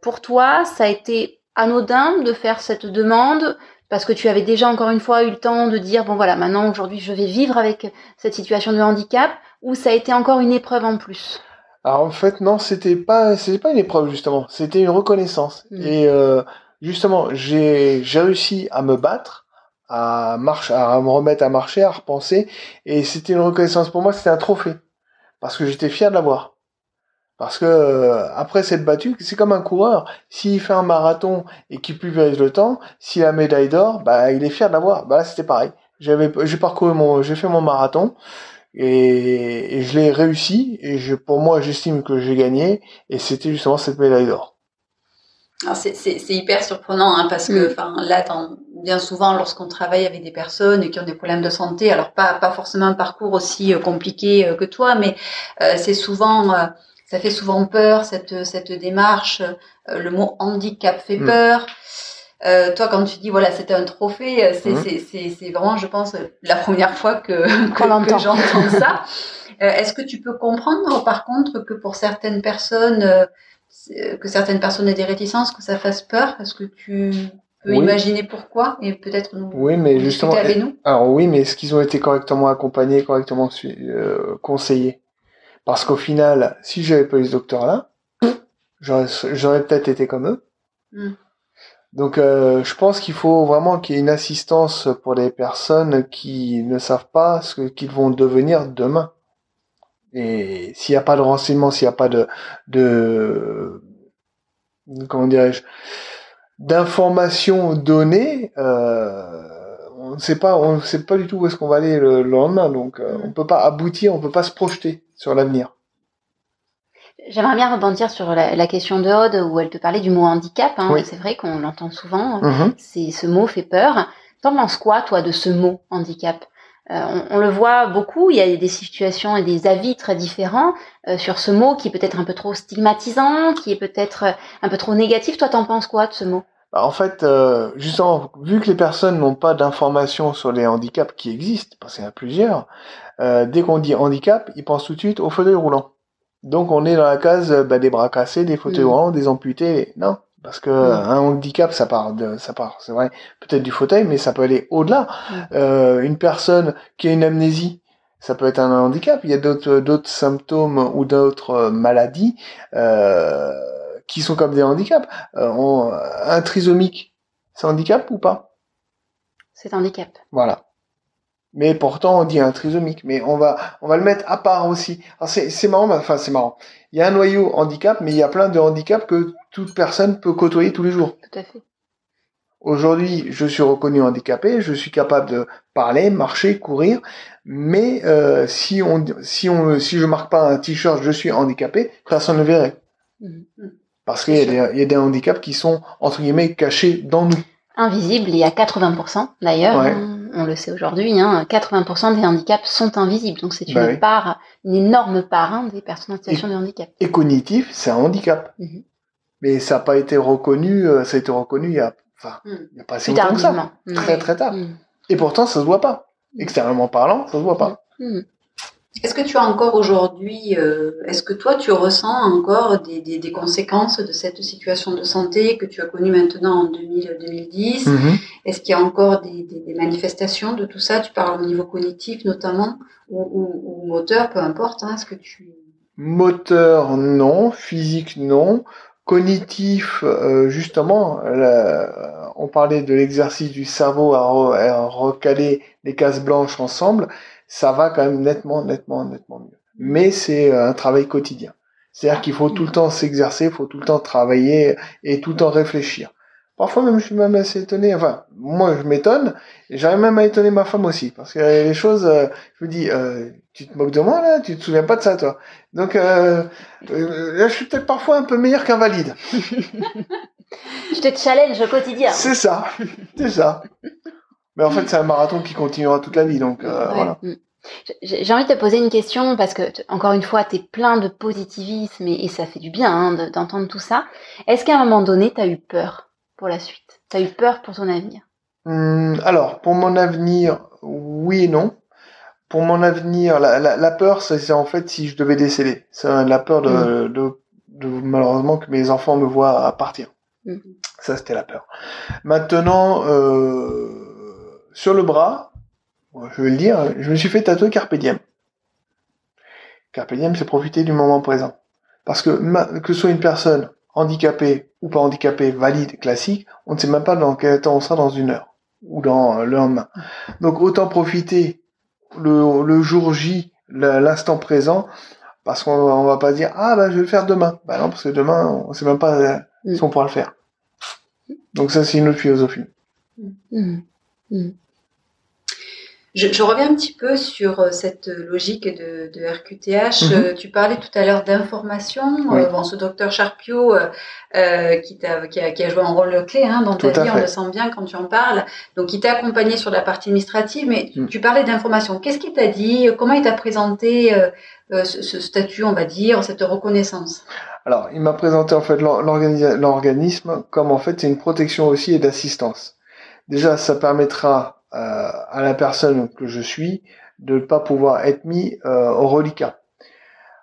S2: pour toi, ça a été anodin de faire cette demande parce que tu avais déjà encore une fois eu le temps de dire bon voilà maintenant aujourd'hui je vais vivre avec cette situation de handicap ou ça a été encore une épreuve en plus?
S3: Alors en fait non, c'était pas c'était pas une épreuve justement, c'était une reconnaissance. Mm. Et euh, justement, j'ai j'ai réussi à me battre, à marcher, à me remettre à marcher, à repenser, et c'était une reconnaissance pour moi, c'était un trophée parce que j'étais fier de l'avoir. Parce que euh, après cette battue, c'est comme un coureur. S'il fait un marathon et qu'il pulvérise le temps, s'il a la médaille d'or, bah il est fier de l'avoir. Bah là c'était pareil. J'avais j'ai parcouru mon j'ai fait mon marathon et, je l'ai réussi et je, pour moi j'estime que j'ai gagné et c'était justement cette médaille d'or.
S1: C'est hyper surprenant hein, parce que enfin là bien souvent lorsqu'on travaille avec des personnes qui ont des problèmes de santé alors pas pas forcément un parcours aussi euh, compliqué euh, que toi mais euh, c'est souvent ça fait souvent peur cette cette démarche. Le mot handicap fait mm. peur. Euh, toi, quand tu dis voilà, c'était un trophée, euh, c'est vraiment, je pense, la première fois que, que, j'entends ça. Euh, est-ce que tu peux comprendre, par contre, que pour certaines personnes, que certaines personnes aient des réticences, que ça fasse peur? Est-ce que tu peux imaginer pourquoi et peut-être nous
S3: Oui, mais justement, avec nous? alors oui, mais est-ce qu'ils ont été correctement accompagnés, correctement conseillés? Parce qu'au final, si j'avais pas eu ce docteur-là, j'aurais peut-être été comme eux. Hmm. Donc euh, je pense qu'il faut vraiment qu'il y ait une assistance pour les personnes qui ne savent pas ce qu'ils vont devenir demain. Et s'il n'y a pas de renseignement, s'il n'y a pas de, de comment dirais-je, d'informations données. Euh, on ne sait pas, on ne sait pas du tout où est-ce qu'on va aller le, lendemain, donc euh, on peut pas aboutir, on peut pas se projeter sur l'avenir.
S2: J'aimerais bien rebondir sur la, question de Aude où elle te parlait du mot handicap. Hein. C'est vrai qu'on l'entend souvent. C'est ce mot fait peur. T'en penses quoi, toi, de ce mot handicap? Euh, on, le voit beaucoup, il y a des situations et des avis très différents euh, sur ce mot qui est peut-être un peu trop stigmatisant, qui est peut-être un peu trop négatif. Toi, t'en penses quoi de ce mot?
S3: Bah, En fait, euh, justement, vu que les personnes n'ont pas d'informations sur les handicaps qui existent, parce qu'il y en a plusieurs, dès qu'on dit handicap, ils pensent tout de suite au fauteuil roulant. Donc on est dans la case bah, des bras cassés, des fauteuils mmh. roulants, des amputés. Non, parce que mm. un handicap ça part de ça part c'est vrai peut-être du fauteuil mais ça peut aller au-delà mm. euh, une personne qui a une amnésie ça peut être un handicap il y a d'autres d'autres symptômes ou d'autres euh, maladies euh, qui sont comme des handicaps euh, un trisomique c'est handicap ou pas?
S2: C'est handicap
S3: voilà mais pourtant on dit un trisomique. Mais on va, on va le mettre à part aussi. C'est marrant, enfin c'est marrant. Il y a un noyau handicap, mais il y a plein de handicaps que toute personne peut côtoyer tous les jours.
S2: Tout à fait.
S3: Aujourd'hui, je suis reconnu handicapé, je suis capable de parler, marcher, courir, mais euh, si on, si on, si je marque pas un t-shirt, je suis handicapé, personne ne verrait. Mm-hmm. Parce qu'il y, y, a des handicaps qui sont entre guillemets cachés dans nous.
S2: Invisibles, il y a 80% d'ailleurs. Ouais. Hein on le sait aujourd'hui, hein, 80% des handicaps sont invisibles. Donc c'est une bah part, une énorme part hein, des personnes en situation de handicap.
S3: Et cognitif, c'est un handicap. Mhm. Mais ça n'a pas été reconnu, euh, ça a été reconnu il y a, enfin, il y a pas assez longtemps que ça. Mhm. Très très tard. Et pourtant, ça se voit pas. Extérieurement parlant, ça se voit pas.
S1: Est-ce que tu as encore aujourd'hui, euh, est-ce que toi tu ressens encore des, des, des, conséquences de cette situation de santé que tu as connue maintenant en 2000, 2010 mhm. Est-ce qu'il y a encore des, des, manifestations de tout ça? Tu parles au niveau cognitif notamment ou, ou, ou moteur, peu importe. Hein, est-ce que tu
S3: moteur non, physique non, cognitif euh, justement. on parlait de l'exercice du cerveau à, à recaler les cases blanches ensemble ça va quand même nettement, nettement, nettement mieux. Mais c'est euh, un travail quotidien. C'est-à-dire qu'il faut tout le temps s'exercer, il faut tout le temps travailler et tout le temps réfléchir. Parfois même, je suis même assez étonné. Enfin, moi, je m'étonne. J'arrive même à étonner ma femme aussi. Parce que les choses, euh, je me dis, euh, tu te moques de moi, là Tu te souviens pas de ça, toi Donc, euh, là, je suis peut-être parfois un peu meilleur qu'invalide.
S2: je te challenge au quotidien.
S3: C'est ça. C'est ça. Mais en fait, c'est un marathon qui continuera toute la vie. Donc, voilà. Mm.
S2: J'ai envie de te poser une question parce que, encore une fois, tu es plein de positivisme et, ça fait du bien hein, d'entendre tout ça. Est-ce qu'à un moment donné, tu as eu peur pour la suite? Tu as eu peur pour ton avenir?
S3: Hum, Alors, pour mon avenir, oui et non. Pour mon avenir, la, la, peur, c'est en fait si je devais décéder. C'est la peur de, hum. de, de, malheureusement que mes enfants me voient partir. Hum. Ça, c'était la peur. Maintenant, euh, sur le bras, je vais le dire, je me suis fait tatouer Carpe Diem. Carpe Diem, c'est profiter du moment présent. Parce que que ce soit une personne handicapée ou pas handicapée, valide, classique, on ne sait même pas dans quel temps on sera dans une heure ou dans le lendemain. Donc autant profiter le, jour J, l'instant présent, parce qu'on on va pas dire ah ben je vais le faire demain. Bah non parce que demain on sait même pas euh, si on pourra le faire. Donc ça c'est une autre philosophie. Mm.
S1: Mm. Je, je, reviens un petit peu sur euh, cette logique de, de RQTH. Mhm. Euh, tu parlais tout à l'heure d'information. Euh, bon, ce docteur Charpio euh, qui, a, qui, a, qui, a, joué un rôle clé hein, dans ta vie, on le sent bien quand tu en parles. Donc, il t'a accompagné sur la partie administrative, mais mm. tu parlais d'information. Qu'est-ce qu'il t'a dit? Comment il t'a présenté ce, ce, statut, on va dire, cette reconnaissance?
S3: Alors, il m'a présenté en fait l'organisme comme en fait c'est une protection aussi et d'assistance. Déjà, ça permettra euh, à la personne que je suis de ne pas pouvoir être mis euh, au reliquat.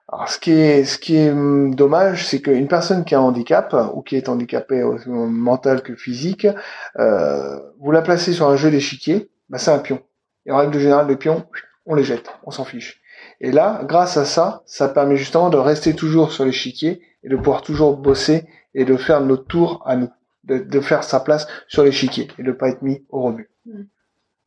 S3: Alors, ce qui est, ce qui est hum, dommage, c'est qu'une personne qui a un handicap ou qui est handicapée aussi mental que physique, euh, vous la placez sur un jeu d'échiquier, bah, c'est un pion. Et en règle générale, les pions, on les jette, on s'en fiche. Et là, grâce à ça, ça permet justement de rester toujours sur l'échiquier et de pouvoir toujours bosser et de faire notre tour à nous, de, de faire sa place sur l'échiquier et de ne pas être mis au rebut. Mmh.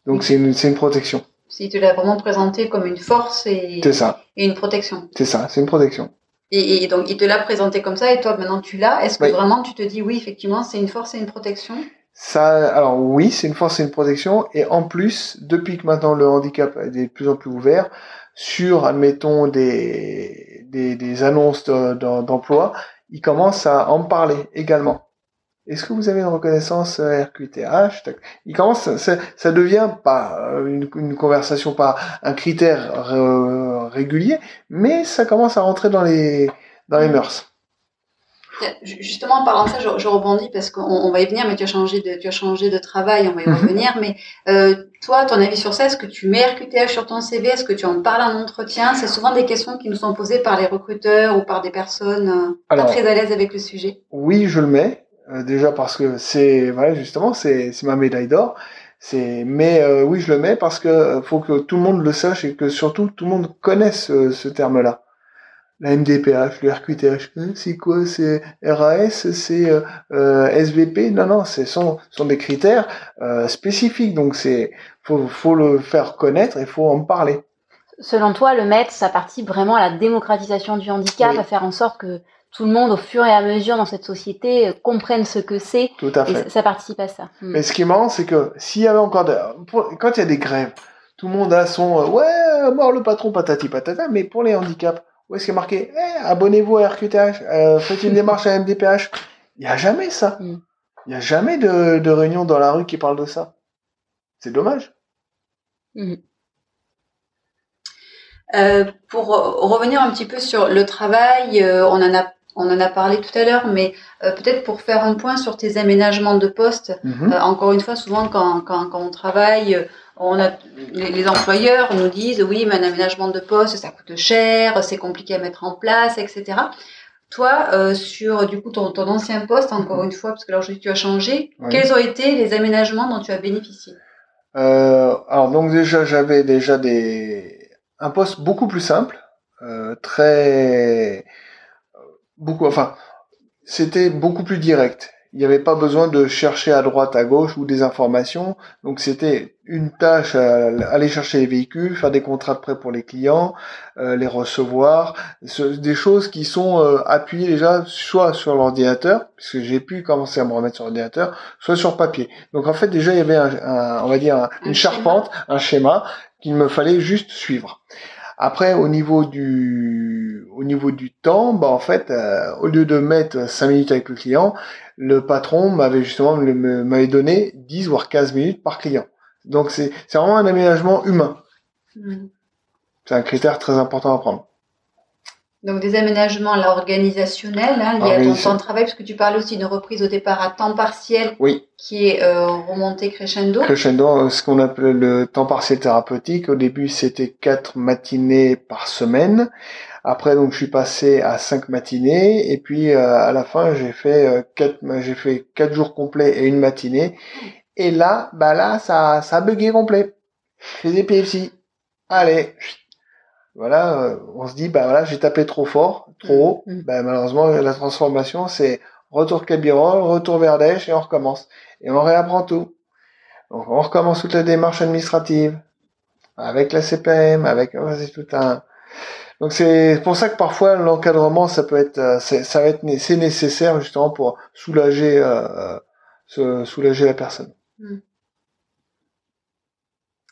S3: Donc c'est une, une protection.
S1: Si tu l'as vraiment présenté comme une force et,
S3: ça.
S1: et une protection.
S3: C'est ça, c'est une protection.
S1: Et, donc, il te l'a présenté comme ça, et toi, maintenant, tu l'as. Est-ce que vraiment, tu te dis, oui, effectivement, c'est une force et une protection?
S3: Ça, alors oui, c'est une force et une protection. Et en plus, depuis que maintenant le handicap est de plus en plus ouvert, sur, admettons, des, des, des annonces d'emploi, il commence à en parler également. Est-ce que vous avez une reconnaissance RQTH Il commence, ça, ça devient pas euh, une, une, conversation, pas un critère régulier, mais ça commence à rentrer dans les dans les mœurs.
S1: Justement, en parlant de ça, je, rebondis parce qu'on va y venir, mais tu as changé de, tu as changé de travail, on va y mhm. revenir. Mais euh, toi, ton avis sur ça, est-ce que tu mets RQTH sur ton CV Est-ce que tu en parles en entretien? C'est souvent des questions qui nous sont posées par les recruteurs ou par des personnes euh, pas très à l'aise avec le sujet.
S3: Oui, je le mets. Euh, déjà parce que c'est, voilà, justement, c'est ma médaille d'or. C'est, mais euh, oui, je le mets parce que faut que tout le monde le sache et que surtout tout le monde connaisse ce terme-là la MDPH, le RQTH, c'est quoi C'est RAS, c'est euh, euh SVP Non, non, ce sont, sont des critères euh, spécifiques, donc c'est faut, faut le faire connaître et faut en parler.
S2: Selon toi, le MET, ça participe vraiment à la démocratisation du handicap, à faire en sorte que tout le monde, au fur et à mesure dans cette société, comprenne ce que c'est.
S3: Tout à fait.
S2: Et ça participe à ça.
S3: Hmm. Mais ce qui est marrant, c'est que s'il y avait encore, quand il y a des grèves, tout le monde a son euh, ouais, mort le patron, patati patata, mais pour les handicaps, où est-ce qu'il est marqué eh, Abonnez-vous à RQTH, euh, faites une démarche à MDPH. Il n'y a jamais ça. Mm. Il n'y a jamais de, de réunion dans la rue qui parle de ça. C'est dommage.
S1: Mm. Euh, pour revenir un petit peu sur le travail, euh, on en a on en a parlé tout à l'heure, mais peut-être pour faire un point sur tes aménagements de poste. Mm-hmm. encore une fois, souvent quand, quand, quand on travaille, on a, les, employeurs nous disent oui, mais un aménagement de poste, ça coûte cher, c'est compliqué à mettre en place, etc. Toi, euh, sur du coup ton, ton, ancien poste, encore mhm. une fois, parce que là aujourd'hui tu as changé, quels ont été les aménagements dont tu as bénéficié?
S3: Euh, Alors donc déjà j'avais déjà des un poste beaucoup plus simple, euh, très beaucoup, enfin c'était beaucoup plus direct il n'y avait pas besoin de chercher à droite, à gauche ou des informations. Donc c'était une tâche à aller chercher les véhicules, faire des contrats de prêt pour les clients, euh, les recevoir, des choses qui sont euh, appuyées déjà soit sur l'ordinateur, puisque j'ai pu commencer à me remettre sur l'ordinateur, soit sur papier. Donc en fait déjà il y avait un, on va dire une charpente, un schéma qu'il me fallait juste suivre. Après, au niveau du, au niveau du temps, bah en fait, euh, au lieu de mettre 5 minutes avec le client, le patron m'avait justement m'avait donné 10 voire 15 minutes par client. Donc c'est c'est vraiment un aménagement humain. Mmh. C'est un critère très important à prendre.
S1: Donc des aménagements là, organisationnels hein, liés à ton temps de travail, parce que tu parles aussi d'une reprise au départ à temps partiel
S3: oui.
S1: qui est euh, remonté crescendo.
S3: Crescendo, euh, ce qu'on appelle le temps partiel thérapeutique. Au début, c'était quatre matinées par semaine. Après, donc, je suis passé à cinq matinées, et puis euh, à la fin, j'ai fait euh, quatre, j'ai fait quatre jours complets et une matinée. Et là, bah là, ça, ça a bugué complet. Je des PFC. Allez, voilà, euh, on se dit, bah voilà, j'ai tapé trop fort, trop haut. Mm. Bah, malheureusement, la transformation, c'est retour Cabirol, retour Verdèche, et on recommence. Et on réapprend tout. Donc, on recommence toute la démarche administrative, avec la CPM, avec, c'est tout un, donc c'est pour ça que parfois l'encadrement, ça peut être, euh, ça va être, c'est nécessaire justement pour soulager, euh, soulager la personne. Mm.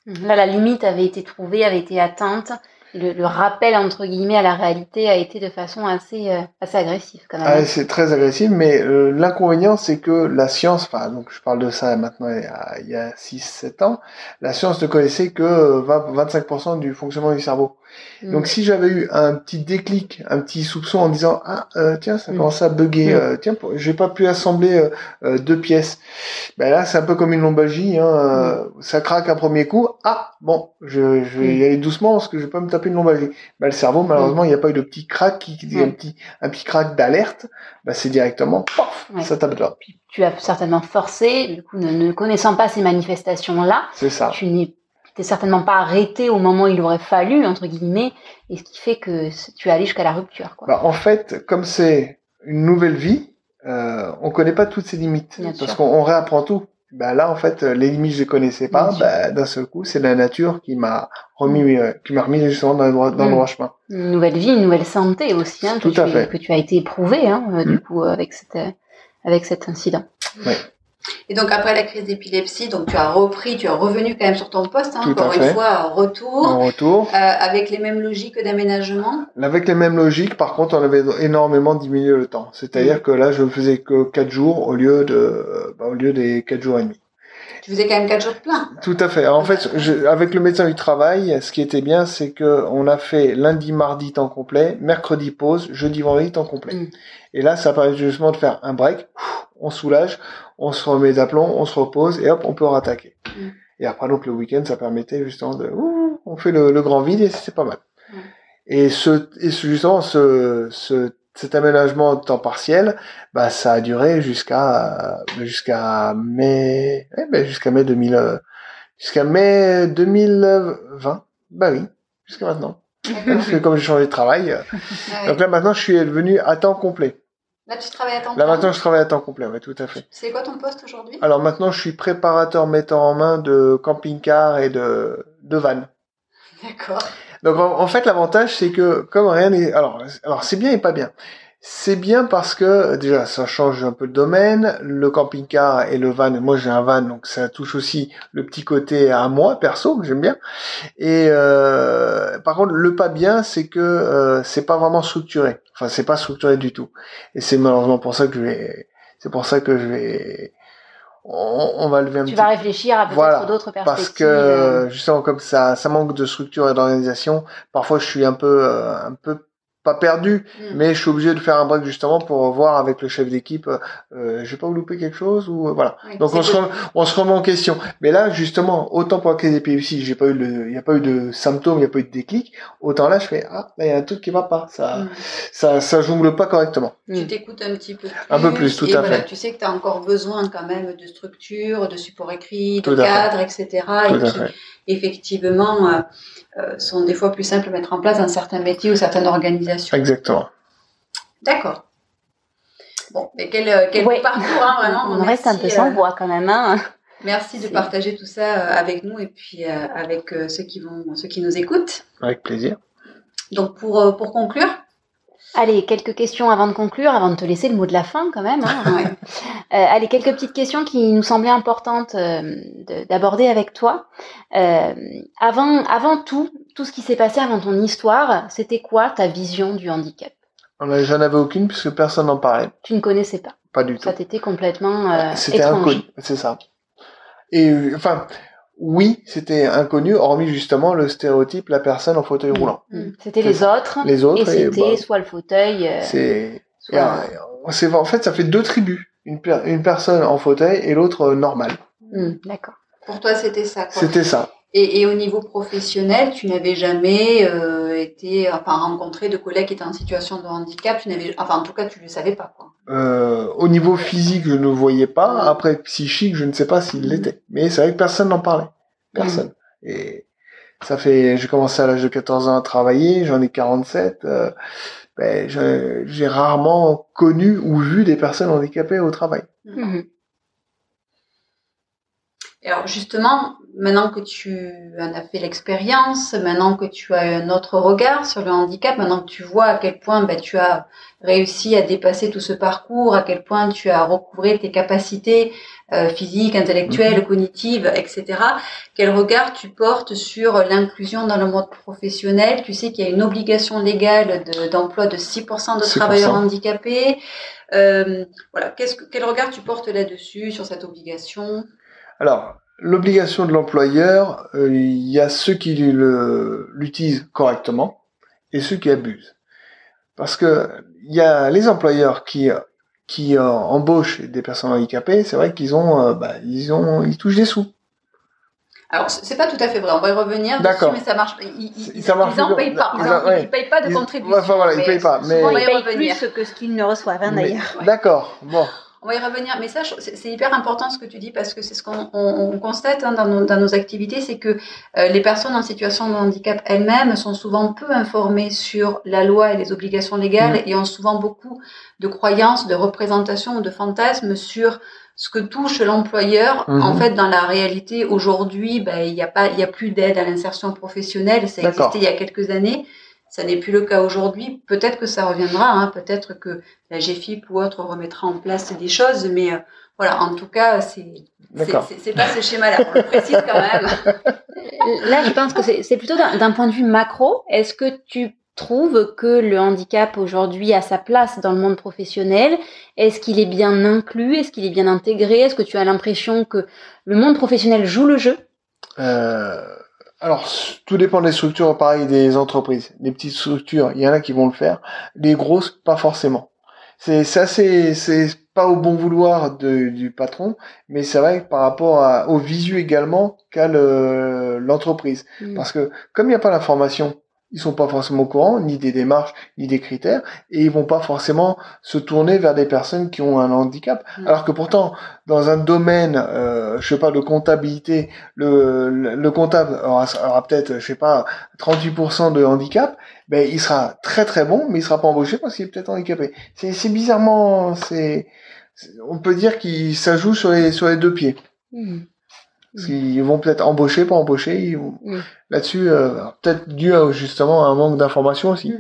S2: Là, la limite avait été trouvée, avait été atteinte le, rappel entre guillemets à la réalité a été de façon assez euh, assez agressive quand même.
S3: Ah, c'est très agressif, mais euh, l'inconvénient c'est que la science, enfin donc je parle de ça maintenant il y a, 6-7 ans, la science ne connaissait que 20-25% du fonctionnement du cerveau. Mm. Donc si j'avais eu un petit déclic, un petit soupçon en disant ah euh, tiens ça mm. commence à bugger, mm. tiens j'ai pas pu assembler deux pièces, ben là c'est un peu comme une lombalgie, hein, ça craque un premier coup, ah bon je, je vais y aller doucement parce que je vais pas me taper une lombalgie. Bah, le cerveau, malheureusement, il n'y a pas eu de petit crack, qui, un petit, un petit crack d'alerte. Bah, c'est directement, pof, ça tape là.
S2: tu as certainement forcé, du coup, ne, connaissant pas ces manifestations-là.
S3: C'est ça.
S2: Tu n'es certainement pas arrêté au moment où il aurait fallu, entre guillemets, et ce qui fait que tu es allé jusqu'à la rupture. Quoi.
S3: Bah, en fait, comme c'est une nouvelle vie, euh, on connaît pas toutes ses limites, parce qu'on réapprend tout. bah là en fait les limites je les connaissais pas
S2: Bien
S3: bah, d'un seul coup c'est la nature qui m'a remis euh, qui m'a remis justement dans le droit, dans le
S2: Mm.
S3: droit chemin
S2: Une nouvelle vie, une nouvelle santé aussi, hein, que,
S3: Tout
S2: tu
S3: à
S2: es-
S3: fait.
S2: que tu as été éprouvé, hein, euh, du
S3: Mm.
S2: coup, euh, avec, cette, avec cet incident.
S1: Et donc après la crise d'épilepsie, donc tu as repris, tu es revenu quand même sur ton poste, hein, encore une fois, retour,
S3: en retour.
S1: Euh, avec les mêmes logiques d'aménagement.
S3: avec les mêmes logiques par contre on avait énormément diminué le temps. C'est-à-dire
S2: Mm.
S3: que là je faisais que quatre jours au lieu de bah, au lieu des quatre jours et demi
S1: Tu faisais quand même quatre jours de plein.
S3: Tout à fait. En fait, je- avec le médecin du travail, ce qui était bien, c'est que on a fait lundi, mardi temps complet, mercredi pause, jeudi, vendredi temps complet.
S2: Mm.
S3: Et là, ça permet justement de faire un break, on soulage, on se remet d'aplomb, on se repose et hop, on peut rattaquer.
S1: Mm.
S3: Et après, donc le week-end, ça permettait justement de, ouh, on fait le, le grand vide et c'est pas mal.
S1: Mm.
S3: Et ce, et justement, ce, ce, cet aménagement de temps partiel, bah, ça a duré jusqu'à, jusqu'à mai, eh ben, jusqu'à mai 2000, euh, jusqu'à mai 2020. Bah oui, jusqu'à maintenant. Parce que comme j'ai changé de travail, euh,
S1: Ouais.
S3: donc là maintenant je suis devenu à temps complet.
S1: Là, tu travailles à temps
S3: Là
S1: plein.
S3: maintenant je travaille à temps complet, ouais, tout à fait.
S1: C'est quoi ton poste aujourd'hui?
S3: Alors maintenant je suis préparateur mettant en main de camping-car et de, de van.
S1: D'accord.
S3: Donc en, en fait l'avantage c'est que comme rien n'est, alors alors c'est bien et pas bien. C'est bien parce que déjà ça change un peu le domaine, le camping-car et le van. Moi j'ai un van donc ça touche aussi le petit côté à moi perso que j'aime bien. Et euh, par contre le pas bien c'est que euh, c'est pas vraiment structuré. Enfin c'est pas structuré du tout. Et c'est malheureusement pour ça que je vais, c'est pour ça que je vais, on, on va lever un
S2: Tu
S3: petit
S2: vas réfléchir à peut-être
S3: Voilà,
S2: d'autres
S3: parce
S2: perspectives.
S3: que
S2: euh,
S3: justement comme ça ça manque de structure et d'organisation parfois je suis un peu euh, un peu pas perdu
S1: Mm.
S3: mais je suis obligé de faire un break justement pour voir avec le chef d'équipe euh, je vais pas vous louper quelque chose ou euh, voilà
S1: Oui,
S3: donc on se,
S1: cool.
S3: rem- on se remet en question mais là justement autant pour la crise d'épilepsie j'ai pas eu le il y a pas eu de symptômes il y a pas eu de déclic autant là je fais ah là il y a un truc qui va pas ça
S1: Mm.
S3: ça ça jongle pas correctement
S1: Tu
S2: mm.
S1: t'écoutes un petit peu plus.
S3: Un peu plus, tout
S1: et
S3: à
S1: voilà,
S3: fait.
S1: Tu sais que tu as encore besoin quand même de structure, de support écrit, de
S3: fait.
S1: cadre, etc.
S3: tout
S1: et
S3: à
S1: qui,
S3: fait
S1: effectivement, euh, euh, sont des fois plus simples à mettre en place dans certains métiers ou certaines organisations.
S3: exactement
S1: D'accord. Bon, mais quel, euh, quel
S2: Ouais.
S1: parcours, hein, vraiment.
S2: On reste un peu
S1: Merci,
S2: sans
S1: euh,
S2: voix quand même. Hein.
S1: Merci de partager tout ça avec nous et puis avec ceux qui vont, ceux qui nous écoutent.
S3: avec plaisir
S1: Donc pour pour conclure,
S2: Allez, quelques questions avant de conclure, avant de te laisser le mot de la fin quand même. hein.
S1: ouais.
S2: Euh, allez, quelques petites questions qui nous semblaient importantes euh, de- d'aborder avec toi. Euh, avant, avant tout, tout ce qui s'est passé avant ton histoire, c'était quoi ta vision du handicap?
S3: On a- j'en avais aucune puisque personne n'en parlait
S2: Tu ne connaissais pas?
S3: pas du tout
S2: Ça t'était complètement euh,
S3: C'était inconnu, c'est ça. Et euh, enfin, oui, c'était inconnu, hormis justement le stéréotype, la personne en fauteuil
S2: Mm.
S3: roulant.
S2: Mm. C'était les autres.
S3: Les autres,
S2: Et
S3: et,
S2: c'était
S3: bah,
S2: soit le fauteuil, euh,
S3: c'est,
S2: soit...
S3: c'est- en fait, ça fait deux tribus. Une, per- une personne en fauteuil et l'autre euh, normale.
S2: Mm, D'accord.
S1: Pour toi, c'était ça. Quoi.
S3: C'était ça.
S1: Et, et au niveau professionnel, tu n'avais jamais euh, été, enfin, rencontré de collègues qui étaient en situation de handicap. Tu n'avais, enfin, en tout cas, tu le savais pas, quoi.
S3: Euh, au niveau physique, je ne le voyais pas. Après, psychique, je ne sais pas s'il
S1: Mm.
S3: l'était. Mais c'est vrai que personne n'en parlait. Personne. Et ça fait, j'ai commencé à l'âge de 14 ans à travailler, j'en ai 47. euh, ben, j'ai rarement connu ou vu des personnes handicapées au travail.
S2: Mhm.
S1: Et alors justement, maintenant que tu en as fait l'expérience, maintenant que tu as un autre regard sur le handicap, maintenant que tu vois à quel point ben, tu as réussi à dépasser tout ce parcours, à quel point tu as recouvré tes capacités euh, physiques, intellectuelles, cognitives, etc., quel regard tu portes sur l'inclusion dans le monde professionnel? Tu sais qu'il y a une obligation légale de- d'emploi de, 6% de
S3: 6%.
S1: travailleurs handicapés. Euh, voilà, Qu'est-ce que, quel regard tu portes là-dessus, sur cette obligation?
S3: Alors, l'obligation de l'employeur, euh, il y a ceux qui l'utilisent correctement et ceux qui abusent. Parce que il y a les employeurs qui qui euh, embauchent des personnes handicapées, c'est vrai qu'ils ont, euh, bah, ils ont, ils touchent des sous.
S1: Alors, c'est pas tout à fait vrai. On va y revenir dessus,
S3: D'accord.
S1: mais ça marche. Ils, ils, ils,
S3: Ça marche
S1: ils en
S3: plus
S1: payent pas. Ils, en-
S3: ouais.
S1: ils payent pas de contribution.
S3: enfin, voilà, ils payent pas, mais-
S1: On va y
S2: Ils payent
S1: revenir.
S2: plus que ce qu'ils ne reçoivent hein, d'ailleurs.
S3: D'accord, bon.
S1: On va y revenir. Mais ça, c'est hyper important ce que tu dis parce que c'est ce qu'on on- on constate hein, dans, nos, dans nos activités, c'est que euh, les personnes en situation de handicap elles-mêmes sont souvent peu informées sur la loi et les obligations légales
S3: Mhm.
S1: et ont souvent beaucoup de croyances, de représentations ou de fantasmes sur ce que touche l'employeur,
S3: Mhm.
S1: en fait, dans la réalité, aujourd'hui, ben, il n'y a pas, y a plus d'aide à l'insertion professionnelle. Ça existait il y a quelques années. Ça n'est plus le cas aujourd'hui. Peut-être que ça reviendra. Hein. Peut-être que la GFIP ou autre remettra en place des choses. Mais euh, voilà, en tout cas, c'est c'est
S3: D'accord.
S1: c'est- c'est pas ce schéma-là. On le précise quand même.
S2: Là, je pense que c'est plutôt d'un d'un point de vue macro. Est-ce que tu trouves que le handicap aujourd'hui a sa place dans le monde professionnel? Est-ce qu'il est bien inclus? Est-ce qu'il est bien intégré? Est-ce que tu as l'impression que le monde professionnel joue le jeu?
S3: Euh, alors, tout dépend des structures, pareil, des entreprises. Les petites structures, il y en a qui vont le faire. Les grosses, pas forcément. C'est c'est assez, c'est pas au bon vouloir de- du patron, mais c'est vrai que par rapport à, au visu également qu'a le- l'entreprise.
S2: Mm.
S3: Parce que comme il n'y a pas l'information, ils sont pas forcément au courant, ni des démarches, ni des critères, et ils vont pas forcément se tourner vers des personnes qui ont un handicap.
S1: Mm.
S3: Alors que pourtant, dans un domaine, euh, je sais pas, de comptabilité, le, le, le comptable aura, aura peut-être, je sais pas, 38% de handicap, ben il sera très très bon, mais il sera pas embauché parce qu'il est peut-être handicapé. C'est c'est bizarrement, c'est, on peut dire qu'il ça joue sur les sur les deux pieds.
S2: Mm.
S3: Qu'ils vont peut-être embaucher, pas embaucher. ils vont-
S2: Mm.
S3: Là-dessus, euh, peut-être dû à, justement à un manque d'information aussi.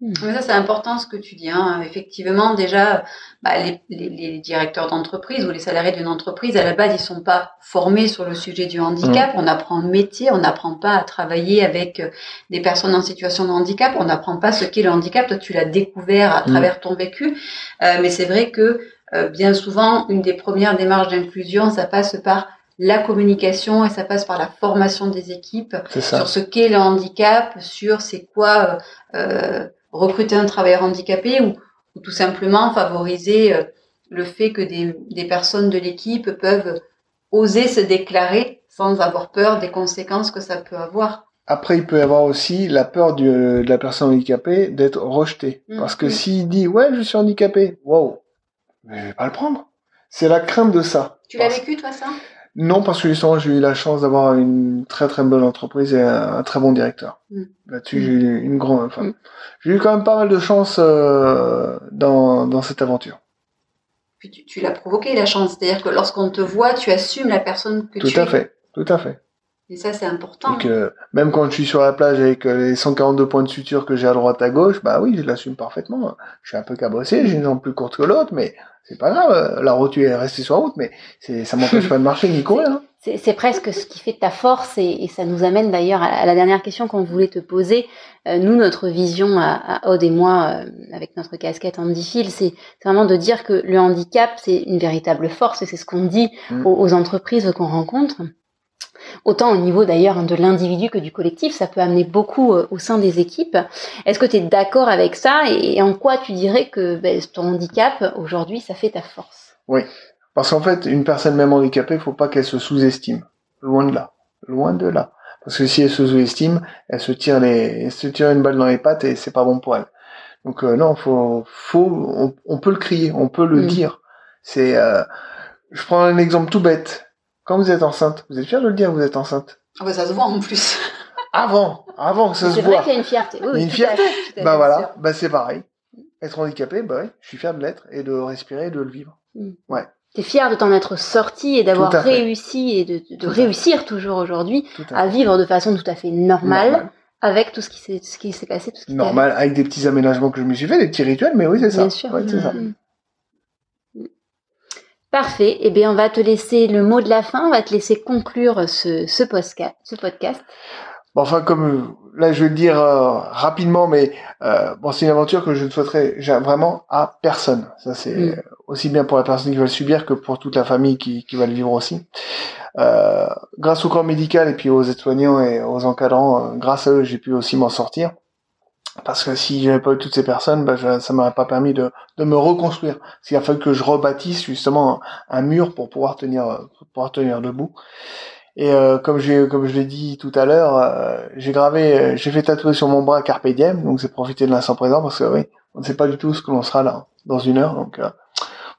S1: Mm. Mais ça, c'est important ce que tu dis. Hein. Effectivement, déjà, bah, les, les, les directeurs d'entreprise ou les salariés d'une entreprise, à la base, ils sont pas formés sur le sujet du handicap. On apprend un métier, on n'apprend pas à travailler avec euh, des personnes en situation de handicap. On n'apprend pas ce qu'est le handicap. Toi, tu l'as découvert à
S3: Mm.
S1: travers ton vécu. Euh, mais c'est vrai que euh, bien souvent, une des premières démarches d'inclusion, ça passe par la communication et ça passe par la formation des équipes sur ce qu'est le handicap, sur c'est quoi euh, euh, recruter un travailleur handicapé ou, ou tout simplement favoriser euh, le fait que des, des personnes de l'équipe peuvent oser se déclarer sans avoir peur des conséquences que ça peut avoir.
S3: Après, il peut y avoir aussi la peur du- de la personne handicapée d'être rejetée.
S1: Mm.
S3: Parce que
S1: Mm.
S3: s'il dit, ouais, je suis handicapé, wow, mais je vais pas le prendre. C'est la crainte de ça.
S1: Tu l'as vécu toi ça?
S3: Non, parce que justement, j'ai eu la chance d'avoir une très très bonne entreprise et un, un très bon directeur.
S1: Mm.
S3: Là-dessus,
S2: Mm.
S3: j'ai eu une grande, enfin,
S2: Mm.
S3: j'ai eu quand même pas mal de chance euh, dans, dans cette aventure.
S1: Puis tu, tu l'as provoqué la chance, c'est-à-dire que lorsqu'on te voit, tu assumes la personne que
S3: Tout
S1: tu
S3: à
S1: es.
S3: fait, tout à fait.
S1: Et ça c'est important.
S3: Donc, euh, même quand je suis sur la plage avec euh, les 142 points de suture que j'ai à droite à gauche, bah oui, je l'assume parfaitement. Je suis un peu cabossé, j'ai une jambe plus courte que l'autre, mais c'est pas grave. euh, La route est restée sur la route, mais ça m'empêche pas de marcher ni courir. hein.
S2: C'est presque ce qui fait ta force et, et ça nous amène d'ailleurs à, la dernière question qu'on voulait te poser. Euh, nous, notre vision à, à Aude et moi, euh, avec notre casquette Andy Phil, c'est vraiment de dire que le handicap, c'est une véritable force et c'est ce qu'on dit
S3: Mm.
S2: aux, aux entreprises qu'on rencontre. Autant au niveau d'ailleurs de l'individu que du collectif, ça peut amener beaucoup euh, au sein des équipes. Est-ce que tu es d'accord avec ça et, en quoi tu dirais que ben, ton handicap aujourd'hui, ça fait ta force?
S3: Parce qu'en fait, une personne même handicapée, faut pas qu'elle se sous-estime. Loin de là. Loin de là. Parce que si elle se sous-estime, elle se tire les, elle se tire une balle dans les pattes et c'est pas bon pour elle. Donc euh, non, faut, faut, on, on peut le crier, on peut le
S2: Mm.
S3: dire. C'est, euh, je prends un exemple tout bête. Quand vous êtes enceinte, vous êtes fier de le dire, vous êtes enceinte.
S1: Ah bah, ça se voit en plus.
S3: Avant, avant que ça se
S2: C'est vrai
S3: voit.
S2: qu'il y a une fierté. Oui,
S3: une fierté.
S2: fait,
S3: Bah voilà,
S2: sûr.
S3: bah c'est pareil. Être handicapé, bah oui, je suis fier de l'être et de respirer et de le vivre.
S2: T'es fier de t'en être sorti et d'avoir réussi et de, de- de
S3: Tout à fait.
S2: réussir toujours aujourd'hui
S3: à
S2: à vivre de façon tout à fait normale
S3: Normal.
S2: avec tout ce qui s'est ce qui s'est passé, tout ce qui
S3: normal, avec des petits aménagements que je me suis fait, des petits rituels, mais oui, c'est ça.
S2: Bien sûr.
S3: Ouais, c'est ça.
S2: Parfait. Eh bien, on va te laisser le mot de la fin. On va te laisser conclure ce, ce, posca- ce podcast.
S3: Bon, enfin, comme euh, là, je vais le dire euh, rapidement, mais euh, bon, c'est une aventure que je ne souhaiterais vraiment à personne. Ça, c'est
S2: Mm.
S3: aussi bien pour la personne qui va le subir que pour toute la famille qui, qui va le vivre aussi. Euh, grâce au corps médical et puis aux aides-soignants et aux encadrants, grâce à eux, j'ai pu aussi m'en sortir. Parce que si j'avais pas eu toutes ces personnes, bah, je, ça m'aurait pas permis de, de me reconstruire. Il a fallu que je rebâtisse justement un, mur pour pouvoir tenir, pour pouvoir tenir debout. Et euh, comme j'ai, comme je l'ai dit tout à l'heure, euh, j'ai gravé, euh, j'ai fait tatouer sur mon bras Carpe Diem, donc c'est profiter de l'instant présent parce que oui, on ne sait pas du tout ce que l'on sera là dans une heure, donc euh,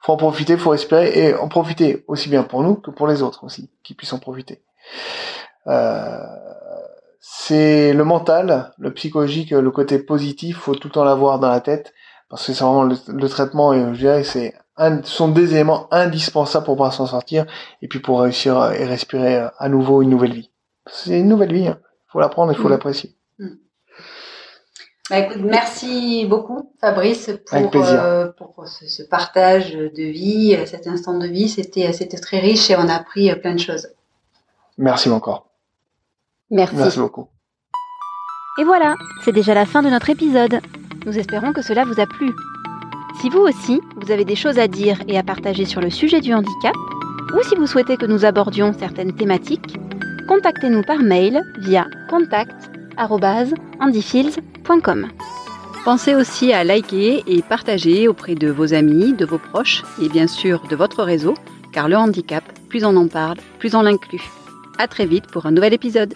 S3: faut en profiter, faut respirer et en profiter aussi bien pour nous que pour les autres aussi, qui puissent en profiter. Euh, c'est le mental, le psychologique, le côté positif, faut tout le temps l'avoir dans la tête parce que c'est vraiment le, le traitement et je dirais c'est un, sont des éléments indispensables pour pouvoir s'en sortir et puis pour réussir à, et respirer euh, à nouveau une nouvelle vie. C'est une nouvelle vie, il hein. faut l'apprendre, il faut
S1: Mm.
S3: l'apprécier.
S1: Bah, écoute, merci beaucoup Fabrice pour, euh, pour ce, ce partage de vie, euh, cet instant de vie. C'était c'était très riche et on a appris euh, plein de choses.
S3: Merci encore.
S2: Merci.
S3: Merci beaucoup.
S2: Et voilà, c'est déjà la fin de notre épisode. Nous espérons que cela vous a plu. Si vous aussi, vous avez des choses à dire et à partager sur le sujet du handicap, ou si vous souhaitez que nous abordions certaines thématiques, contactez-nous par mail via contact@handyfields.com.
S1: Pensez aussi à liker et partager auprès de vos amis, de vos proches et bien sûr de votre réseau, car le handicap, plus on en parle, plus on l'inclut. À très vite pour un nouvel épisode.